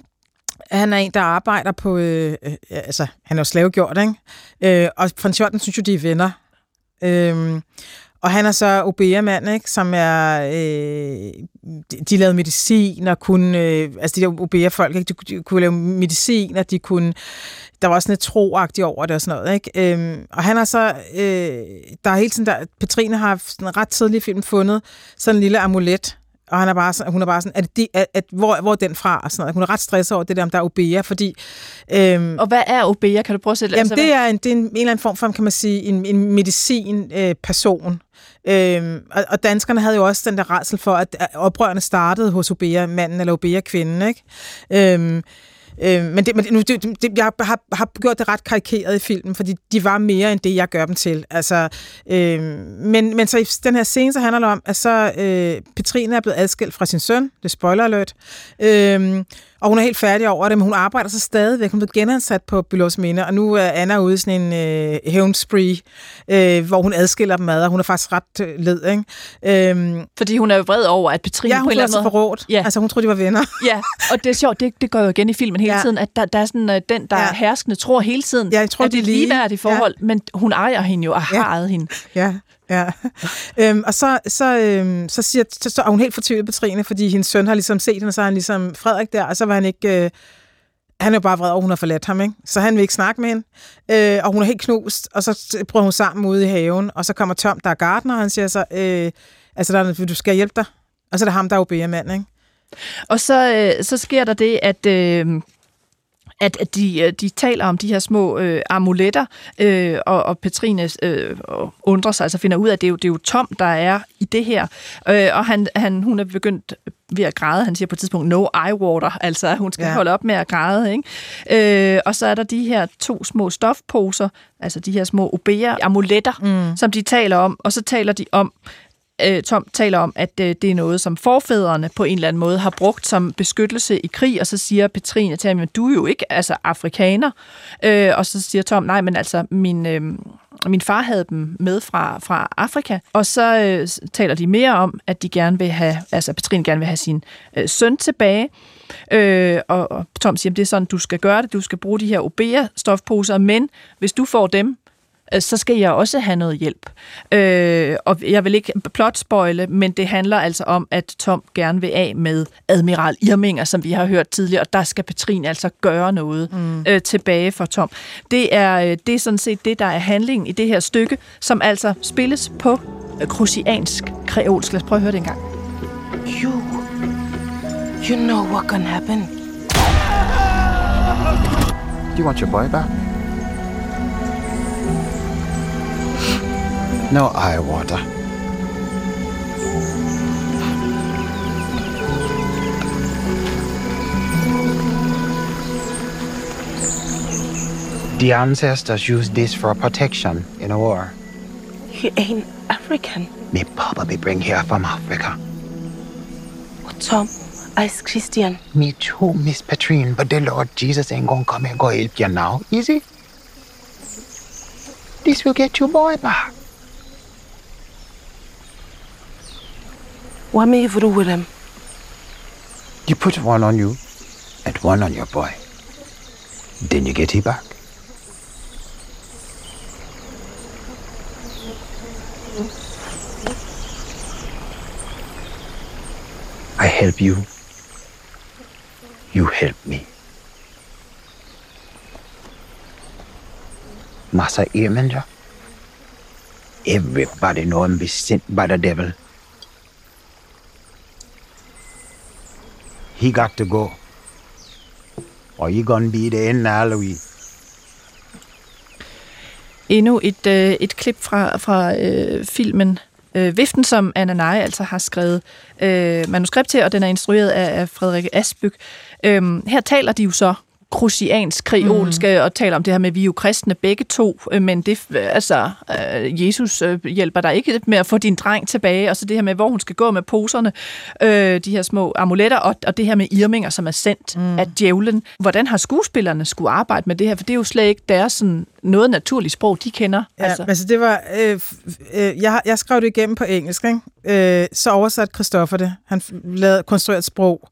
han er en, der arbejder på... Øh, øh, altså, han er jo slavegjort, ikke? Øh, og Frans Jørgen synes jo, de er venner. Øh, og han er så OB'er-mand, ikke? Som er... Øh, de, de lavede medicin og kunne... Øh, altså, de der OB'er-folk, ikke? De, de kunne lave medicin, og de kunne der var sådan lidt troagtigt over det og sådan noget. Ikke? Øhm, og han har så, øh, der er hele tiden, der, Petrine har sådan ret tidlig i filmen fundet sådan en lille amulet, og han er bare sådan, hun er bare sådan, at, det, at, at hvor, hvor er den fra? Og sådan noget. Hun er ret stresset over det der, om der er Obea, fordi... Øhm, og hvad er Obea? Kan du prøve at sætte Jamen, altså, det er, en, det er en, en eller anden form for, kan man sige, en, en medicin-person. Øh, øhm, og, og danskerne havde jo også den der rædsel for, at oprørende startede hos Obea-manden eller Obea-kvinden, ikke? Øhm, Øh, men det, men nu, det, det, jeg har, har gjort det ret karikeret i filmen, fordi de var mere end det, jeg gør dem til. Altså, øh, men, men så i den her scene, så handler det om, at så øh, Petrine er blevet adskilt fra sin søn. Det er spoiler alert. Øh, og hun er helt færdig over det, men hun arbejder så stadigvæk. Hun blevet genansat på Bylås Minde, og nu er Anna ude i sådan en øh, hævnspree, øh, hvor hun adskiller dem ad, og hun er faktisk ret øh, led. Ikke? Øhm, Fordi hun er jo vred over, at Petrine ja, hun på en eller anden måde... forrådt. Ja. Altså, hun tror de var venner. ja, og det er sjovt, det, det går jo igen i filmen hele ja. tiden, at der, der er sådan, uh, den, der ja. er herskende, tror hele tiden, ja, jeg tror, at det er ligeværdige forhold, ja. men hun ejer hende jo, og har ja. ejet hende. Ja. Ja. øhm, og så, så, øhm, så, siger, så, så er hun helt fortvivlet på Trine, fordi hendes søn har ligesom set hende, og så er han ligesom Frederik der, og så var han ikke... Øh, han er jo bare vred over, hun har forladt ham, ikke? Så han vil ikke snakke med hende. Øh, og hun er helt knust, og så prøver hun sammen ude i haven, og så kommer Tom, der er gardner, og han siger så, øh, altså, der er, du skal hjælpe dig. Og så er det ham, der er jo mand ikke? Og så, øh, så sker der det, at... Øh at, at de, øh, de taler om de her små øh, amuletter, øh, og, og Petrine øh, undrer sig, altså finder ud af, at det er jo, det er jo Tom, der er i det her. Øh, og han, han, hun er begyndt ved at græde. Han siger på et tidspunkt, no eye water, altså hun skal ja. holde op med at græde. Ikke? Øh, og så er der de her to små stofposer, altså de her små obea amuletter, mm. som de taler om, og så taler de om, øh, Tom taler om, at øh, det er noget, som forfædrene på en eller anden måde har brugt som beskyttelse i krig, og så siger Petrine til ham, at du er jo ikke altså afrikaner. Øh, og så siger Tom, nej, men altså min... Øh, min far havde dem med fra, fra Afrika, og så øh, taler de mere om, at de gerne vil have, altså Petrine gerne vil have sin øh, søn tilbage, øh, og, og Tom siger, at det er sådan, du skal gøre det, du skal bruge de her Obea-stofposer, men hvis du får dem, så skal jeg også have noget hjælp. Øh, og jeg vil ikke plot spoile, men det handler altså om, at Tom gerne vil af med Admiral Irminger, som vi har hørt tidligere, og der skal Petrine altså gøre noget mm. øh, tilbage for Tom. Det er, øh, det er sådan set det, der er handlingen i det her stykke, som altså spilles på krusiansk kreolsk. Lad os prøve at høre det en gang. You, you know what can happen. Do you want your boy back? No eye water. The ancestors used this for protection in a war. You ain't African. They probably bring here from Africa. But Tom, I's Christian. Me too, Miss Petrine, but the Lord Jesus ain't gonna come and go help you now, is he? This will get your boy back. What may you do with him? You put one on you and one on your boy. Then you get he back. I help you. You help me. Master Irminger. Everybody know him be sent by the devil. He got to go. Or you gonna be the end now, Louis. Endnu et, øh, et klip fra, fra øh, filmen øh, Viften, som Anna Nei altså har skrevet øh, manuskript til, og den er instrueret af, af Frederik Asbyg. Øh, her taler de jo så krusiansk, kreolsk, mm. og taler om det her med, at vi er jo kristne begge to, øh, men det, altså, øh, Jesus øh, hjælper dig ikke med at få din dreng tilbage, og så det her med, hvor hun skal gå med poserne, øh, de her små amuletter, og, og det her med irminger, som er sendt mm. af djævlen. Hvordan har skuespillerne skulle arbejde med det her? For det er jo slet ikke deres sådan, noget naturligt sprog, de kender. Ja, altså. altså det var, øh, øh, jeg, jeg skrev det igennem på engelsk, ikke? Øh, så oversatte Christoffer det. Han lavede konstrueret sprog.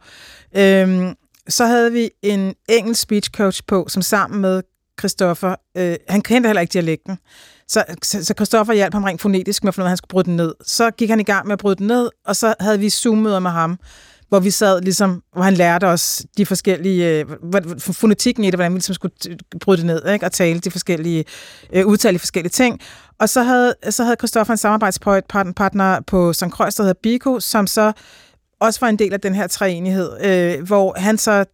Øh, så havde vi en engelsk speech coach på, som sammen med Christoffer, øh, han kendte heller ikke dialekten, så, så, så Christoffer hjalp ham rent fonetisk med at finde at han skulle bryde den ned. Så gik han i gang med at bryde den ned, og så havde vi Zoom-møder med ham, hvor vi sad ligesom, hvor han lærte os de forskellige, øh, fonetikken i det, hvordan vi ligesom skulle øh, bryde det ned, ikke? og tale de forskellige, øh, udtale de forskellige ting. Og så havde, så havde Christoffer en samarbejdspartner på St. Croix, der hedder Biko, som så også var en del af den her træenighed, øh, hvor han så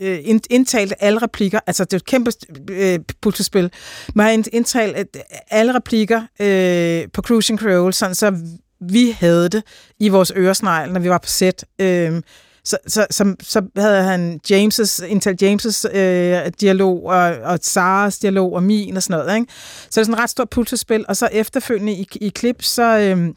øh, indtalte alle replikker, altså det er et kæmpe øh, puslespil, men han indtalte alle replikker øh, på Cruising Creole, sådan så vi havde det i vores øresnegl, når vi var på sæt. Øh, så, så, så, så havde han James' Intel James' øh, dialog, og, og Saras dialog, og min og sådan noget. Ikke? Så det er sådan et ret stort puslespil, og så efterfølgende i, i klip, så... Øh,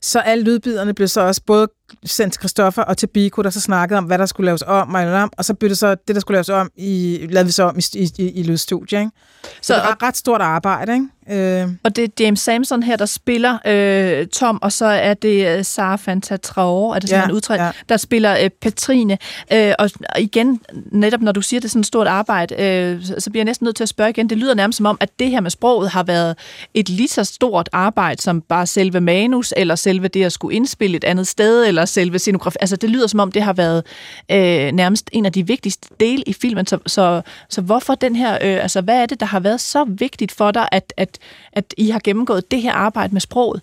så alle lydbiderne blev så også både sendt til Christoffer og til Biko, der så snakkede om, hvad der skulle laves om, og, og så det så, det der skulle laves om, i, lavede vi så om i, i, i lydstudiet. Ikke? Så, så det var ret stort arbejde, ikke? Øh. Og det er James Samson her, der spiller øh, Tom, og så er det uh, Sara Fanta Traore, er det sådan ja, en udtryk, ja. der spiller øh, Petrine. Øh, og, igen, netop når du siger, det er sådan et stort arbejde, øh, så, så bliver jeg næsten nødt til at spørge igen. Det lyder nærmest som om, at det her med sproget har været et lige så stort arbejde, som bare selve manus, eller selve det at skulle indspille et andet sted, eller selve scenografi. Altså det lyder som om, det har været øh, nærmest en af de vigtigste dele i filmen. Så, så, så hvorfor den her, øh, altså hvad er det, der har været så vigtigt for dig, at, at at, I har gennemgået det her arbejde med sproget?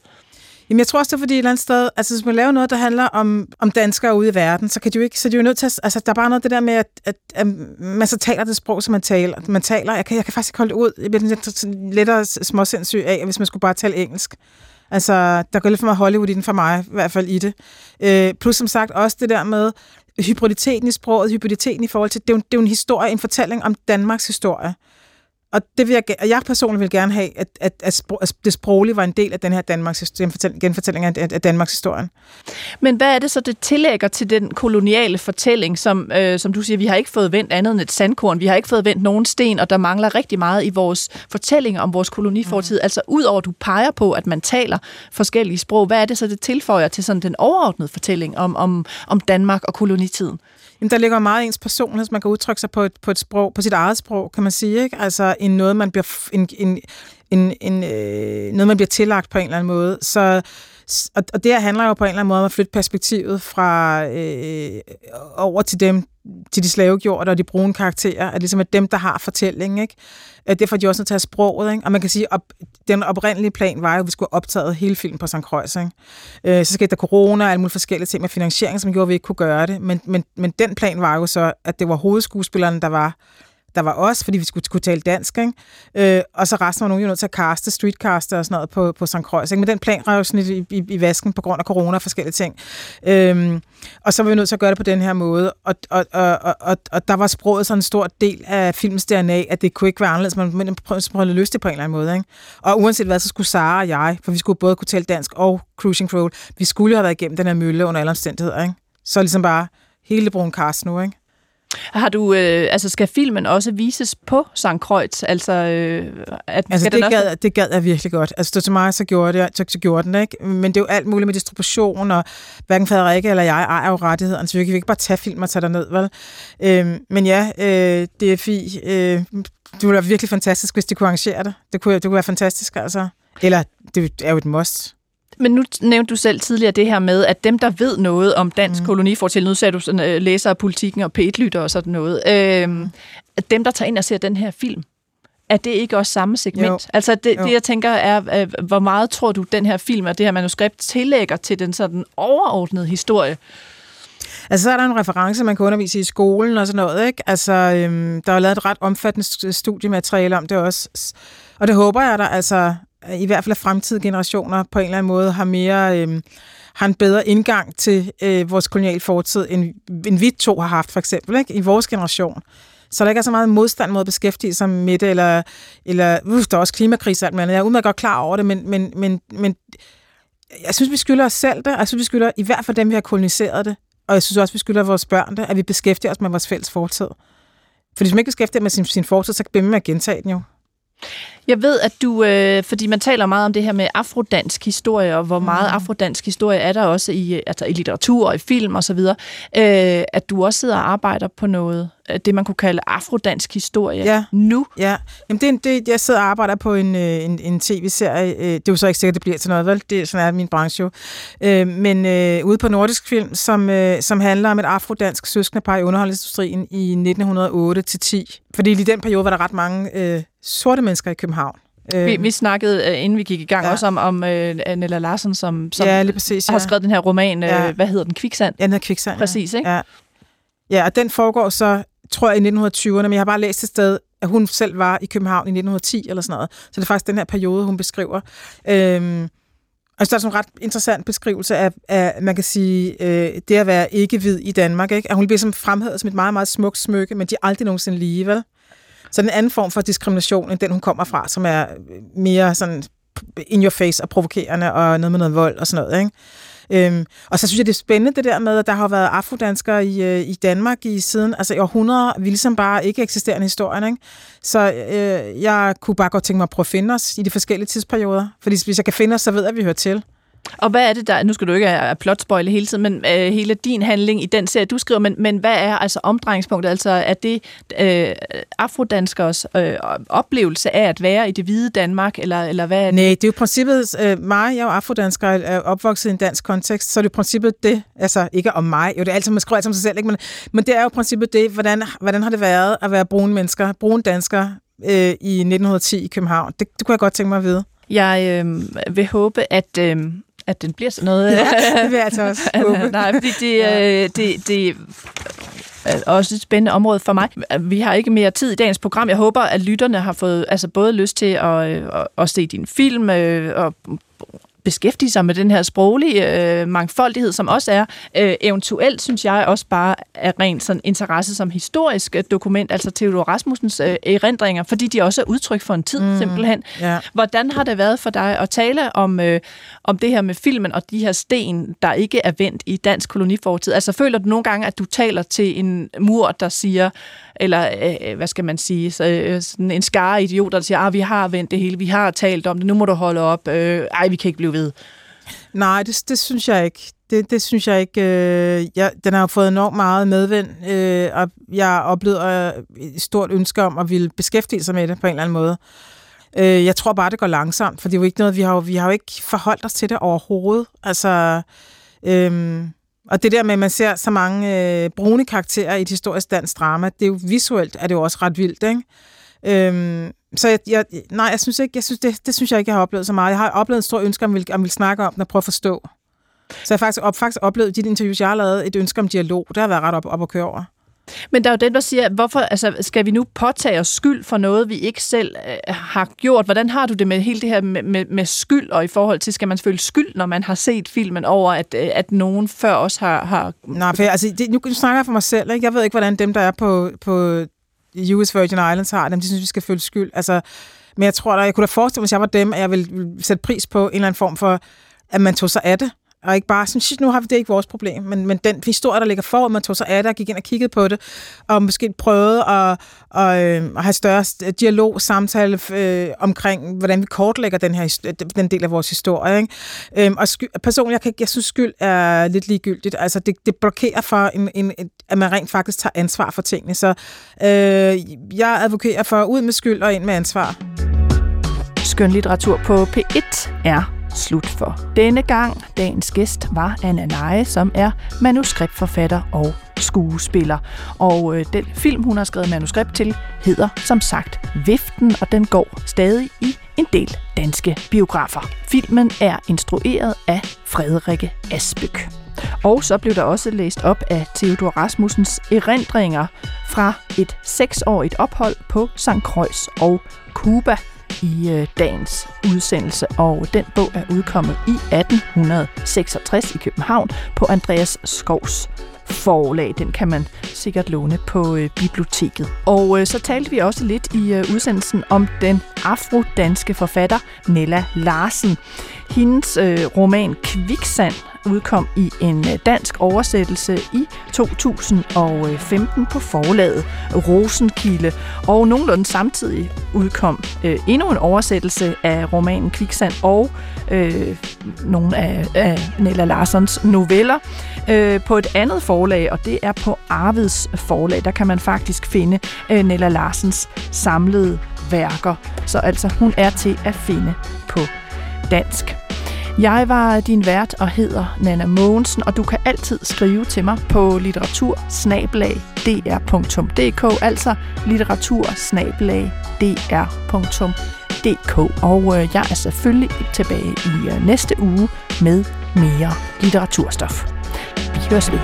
Jamen, jeg tror også, det er fordi et eller andet sted, altså hvis man laver noget, der handler om, om danskere ude i verden, så kan de jo ikke, så de jo nødt til at, altså der er bare noget det der med, at, at, at man så taler det sprog, som man taler. Man taler, jeg kan, jeg kan faktisk ikke holde det ud. Jeg bliver lidt lettere småsindssyg af, hvis man skulle bare tale engelsk. Altså, der går lidt for meget Hollywood i den for mig, i hvert fald i det. Øh, plus som sagt også det der med hybriditeten i sproget, hybriditeten i forhold til, det er jo, det er jo en historie, en fortælling om Danmarks historie. Og det vil jeg, og jeg personligt vil gerne have, at, at, at, at det sproglige var en del af den her Danmarks, genfortælling af, af Danmarks historien. Men hvad er det så, det tillægger til den koloniale fortælling, som, øh, som du siger, vi har ikke fået vendt andet end et sandkorn, vi har ikke fået vendt nogen sten, og der mangler rigtig meget i vores fortælling om vores kolonifortid. Mm. Altså udover at du peger på, at man taler forskellige sprog, hvad er det så, det tilføjer til sådan den overordnede fortælling om, om, om Danmark og kolonitiden? Jamen, der ligger meget ens personlighed, man kan udtrykke sig på et, på et sprog, på sit eget sprog, kan man sige, ikke? Altså, en noget, man bliver, en, en, en, en, øh, noget, man bliver tillagt på en eller anden måde. Så, og, og det her handler jo på en eller anden måde om at flytte perspektivet fra øh, over til dem, til de slavegjorte og de brune karakterer, at ligesom er dem, der har fortællingen, ikke? At Derfor er de også nødt til at sproget, ikke? Og man kan sige, at den oprindelige plan var jo, at vi skulle have optaget hele filmen på St. Croix, ikke? Øh, så skete der corona og alle mulige forskellige ting med finansiering, som gjorde, at vi ikke kunne gøre det. Men, men, men den plan var jo så, at det var hovedskuespillerne, der var der var os, fordi vi skulle kunne tale dansk, ikke? Øh, og så resten var nogen jo nødt til at kaste, streetcaste og sådan noget på, på St. Croix. Ikke? Men den plan var jo sådan i, i, i vasken på grund af corona og forskellige ting. Øhm, og så var vi nødt til at gøre det på den her måde. Og, og, og, og, og og der var sproget sådan en stor del af filmens DNA, at det kunne ikke være anderledes. Man, man prøvede at løse det på en eller anden måde. Ikke? Og uanset hvad, så skulle Sara og jeg, for vi skulle både kunne tale dansk og cruising Crawl, vi skulle jo have været igennem den her mølle under alle omstændigheder. Ikke? Så ligesom bare hele brun cast nu, ikke? Har du, øh, altså skal filmen også vises på St. Kreuz? Altså, øh, at, altså det, den gad, også... det gad jeg virkelig godt. Altså til mig, så gjorde, det, så, så gjorde den, ikke? Men det er jo alt muligt med distribution, og hverken Frederikke eller jeg ejer jo rettigheden, så vi kan ikke bare tage film og tage ned, vel? Øh, men ja, øh, DFI, øh, det ville være virkelig fantastisk, hvis de kunne arrangere det. Det kunne, det kunne være fantastisk, altså. Eller det er jo et must. Men nu nævnte du selv tidligere det her med, at dem, der ved noget om dansk mm. kolonifortæl, nu sagde du sådan, uh, læser af politikken og pætlytter og sådan noget, øh, dem, der tager ind og ser den her film, er det ikke også samme segment? Jo. Altså det, det, jeg tænker er, øh, hvor meget tror du, den her film og det her manuskript tillægger til den sådan overordnede historie? Altså, så er der en reference, man kan undervise i skolen og sådan noget, ikke? Altså, øhm, der er lavet et ret omfattende studiemateriale om det også. Og det håber jeg, der altså Øh, i hvert fald at fremtidige generationer på en eller anden måde har mere øh, har en bedre indgang til øh, vores kolonial fortid, end, end vi to har haft, for eksempel, ikke? i vores generation. Så der ikke er så meget modstand mod at beskæftige sig med det, eller, eller uh, der er også klimakrise men Jeg er udmærket godt klar over det, men, men, men, men jeg synes, vi skylder os selv det, og jeg synes, vi skylder i hvert fald dem, vi har koloniseret det, og jeg synes også, vi skylder vores børn det, at vi beskæftiger os med vores fælles fortid. Fordi hvis man ikke beskæftiger med sin, sin fortid, så bliver man med at gentage den jo. Jeg ved, at du, øh, fordi man taler meget om det her med afrodansk historie, og hvor meget mm. afrodansk historie er der også i, altså i litteratur og i film osv., øh, at du også sidder og arbejder på noget, det man kunne kalde afrodansk historie ja. nu. Ja, Jamen, det, det, jeg sidder og arbejder på en, øh, en, en tv-serie, øh, det er jo så ikke sikkert, det bliver til noget, vel? Det er sådan er min branche jo. Øh, men øh, ude på Nordisk Film, som, øh, som handler om et afrodansk søskende par i underholdningsindustrien i 1908-10. Fordi i den periode var der ret mange øh, sorte mennesker i København. Vi, vi snakkede, øh, inden vi gik i gang, ja. også om, om uh, Nella Larsen, som, som ja, lige præcis, ja. har skrevet den her roman, ja. hvad hedder den, Kviksand? Ja, den hedder Kviksand, Præcis, ja. ikke? Ja. ja, og den foregår så, tror jeg, i 1920'erne, men jeg har bare læst et sted, at hun selv var i København i 1910 eller sådan noget. Så det er faktisk den her periode, hun beskriver. Øhm, og så er der sådan en ret interessant beskrivelse af, af man kan sige, øh, det at være ikke-hvid i Danmark. Ikke? At hun bliver som fremhævet som et meget, meget smukt smykke, men de er aldrig nogensinde lige, vel? Så den anden form for diskrimination, end den hun kommer fra, som er mere sådan in your face og provokerende og noget med noget vold og sådan noget, ikke? Øhm, og så synes jeg, det er spændende det der med, at der har været afrodanskere i, øh, i Danmark i siden, altså i århundreder, ligesom bare ikke eksisterende historien, ikke? Så øh, jeg kunne bare godt tænke mig at prøve at finde os i de forskellige tidsperioder, fordi hvis jeg kan finde os, så ved jeg, at vi hører til. Og hvad er det der, nu skal du ikke plotspoile hele tiden, men øh, hele din handling i den serie, du skriver, men, men hvad er altså omdrejningspunktet? Altså er det øh, afrodanskers øh, oplevelse af at være i det hvide Danmark, eller, eller hvad er det? Nej, det er jo princippet, øh, mig, jeg er jo afrodansker, er opvokset i en dansk kontekst, så er det jo princippet det, altså ikke om mig, jo det er altid, man skriver altid om sig selv, ikke? Men, men det er jo princippet det, hvordan, hvordan har det været at være brune mennesker, brune danskere øh, i 1910 i København? Det, det kunne jeg godt tænke mig at vide. Jeg øh, vil håbe, at... Øh, at den bliver sådan noget. Ja, det vil jeg altså også håbe. Nej, fordi det, ja. Øh, det, det er også et spændende område for mig. Vi har ikke mere tid i dagens program. Jeg håber, at lytterne har fået altså både lyst til at, at, at se din film øh, og beskæftige sig med den her sproglige øh, mangfoldighed, som også er øh, eventuelt, synes jeg, også bare er rent sådan interesse som historisk øh, dokument, altså Theodor Rasmussens øh, erindringer, fordi de også er udtryk for en tid, mm, simpelthen. Yeah. Hvordan har det været for dig at tale om, øh, om det her med filmen og de her sten, der ikke er vendt i dansk kolonifortid? Altså føler du nogle gange, at du taler til en mur, der siger, eller øh, øh, hvad skal man sige, så, øh, sådan en skare idioter, der siger, ah, vi har vendt det hele, vi har talt om det, nu må du holde op, øh, ej, vi kan ikke blive ved. Nej, det, det synes jeg ikke. Det, det synes jeg ikke. Øh, jeg, den har jo fået enormt meget medvind, øh, og jeg oplever øh, et stort ønske om at ville beskæftige sig med det på en eller anden måde. Øh, jeg tror bare, det går langsomt, for det er jo ikke noget, vi har jo, vi har jo ikke forholdt os til det overhovedet. Altså, øh, og det der med, at man ser så mange øh, brune karakterer i et historisk dansk drama, det er jo visuelt, er det jo også ret vildt, ikke? Øhm, så jeg, jeg, nej, jeg synes ikke, jeg synes, det, det synes jeg ikke, jeg har oplevet så meget. Jeg har oplevet en stor ønske om, at jeg vil snakke om den og prøve at forstå. Så jeg har faktisk, op, faktisk oplevet i de interviews, jeg har lavet, et ønske om dialog. Det har været ret op, op at køre over. Men der er jo den, der siger, hvorfor altså, skal vi nu påtage os skyld for noget, vi ikke selv øh, har gjort? Hvordan har du det med hele det her med, med, med skyld, og i forhold til, skal man føle skyld, når man har set filmen over, at, øh, at nogen før os har... har... Nej, for jeg, altså, det, nu, nu snakker jeg for mig selv. Ikke? Jeg ved ikke, hvordan dem, der er på, på US Virgin Islands har dem, de synes, vi skal føle skyld. Altså, men jeg tror, da, jeg kunne da forestille mig, hvis jeg var dem, at jeg ville sætte pris på en eller anden form for, at man tog sig af det og ikke bare sådan, nu har vi det ikke vores problem, men, men den historie, der ligger foran, man tog sig af det og gik ind og kiggede på det, og måske prøvede at, at, øh, at have større dialog, samtale øh, omkring, hvordan vi kortlægger den her den del af vores historie. Ikke? Øhm, og sky, personligt, jeg, kan, jeg synes, skyld er lidt ligegyldigt. Altså, det, det blokerer for, en, en, at man rent faktisk tager ansvar for tingene. Så øh, jeg advokerer for ud med skyld og ind med ansvar. Skønlitteratur på P1 er slut for denne gang. Dagens gæst var Anna Neje, som er manuskriptforfatter og skuespiller. Og øh, den film, hun har skrevet manuskript til, hedder som sagt Viften, og den går stadig i en del danske biografer. Filmen er instrueret af Frederikke Asbyg. Og så blev der også læst op af Theodor Rasmussens erindringer fra et seksårigt ophold på St. Croix og Cuba – i øh, dagens udsendelse, og den bog er udkommet i 1866 i København på Andreas Skovs forlag. Den kan man sikkert låne på øh, biblioteket. Og øh, så talte vi også lidt i øh, udsendelsen om den afrodanske forfatter Nella Larsen. Hendes øh, roman Kviksand udkom i en øh, dansk oversættelse i 2015 på forlaget Rosenkilde. Og nogenlunde samtidig udkom øh, endnu en oversættelse af romanen Kviksand og øh, nogle af, af Nella Larsons noveller øh, på et andet forlag, og det er på Arvids forlag. Der kan man faktisk finde øh, Nella Larsens samlede værker. Så altså, hun er til at finde på dansk. Jeg var din vært og hedder Nana Mogensen, og du kan altid skrive til mig på litteratursnablag.dr.dk, altså litteratursnablag.dr.dk. Og øh, jeg er selvfølgelig tilbage i øh, næste uge med mere litteraturstof. Vi høres ved.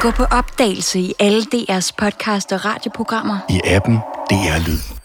Gå på opdagelse i alle DR's podcast og radioprogrammer. I appen DR Lyd.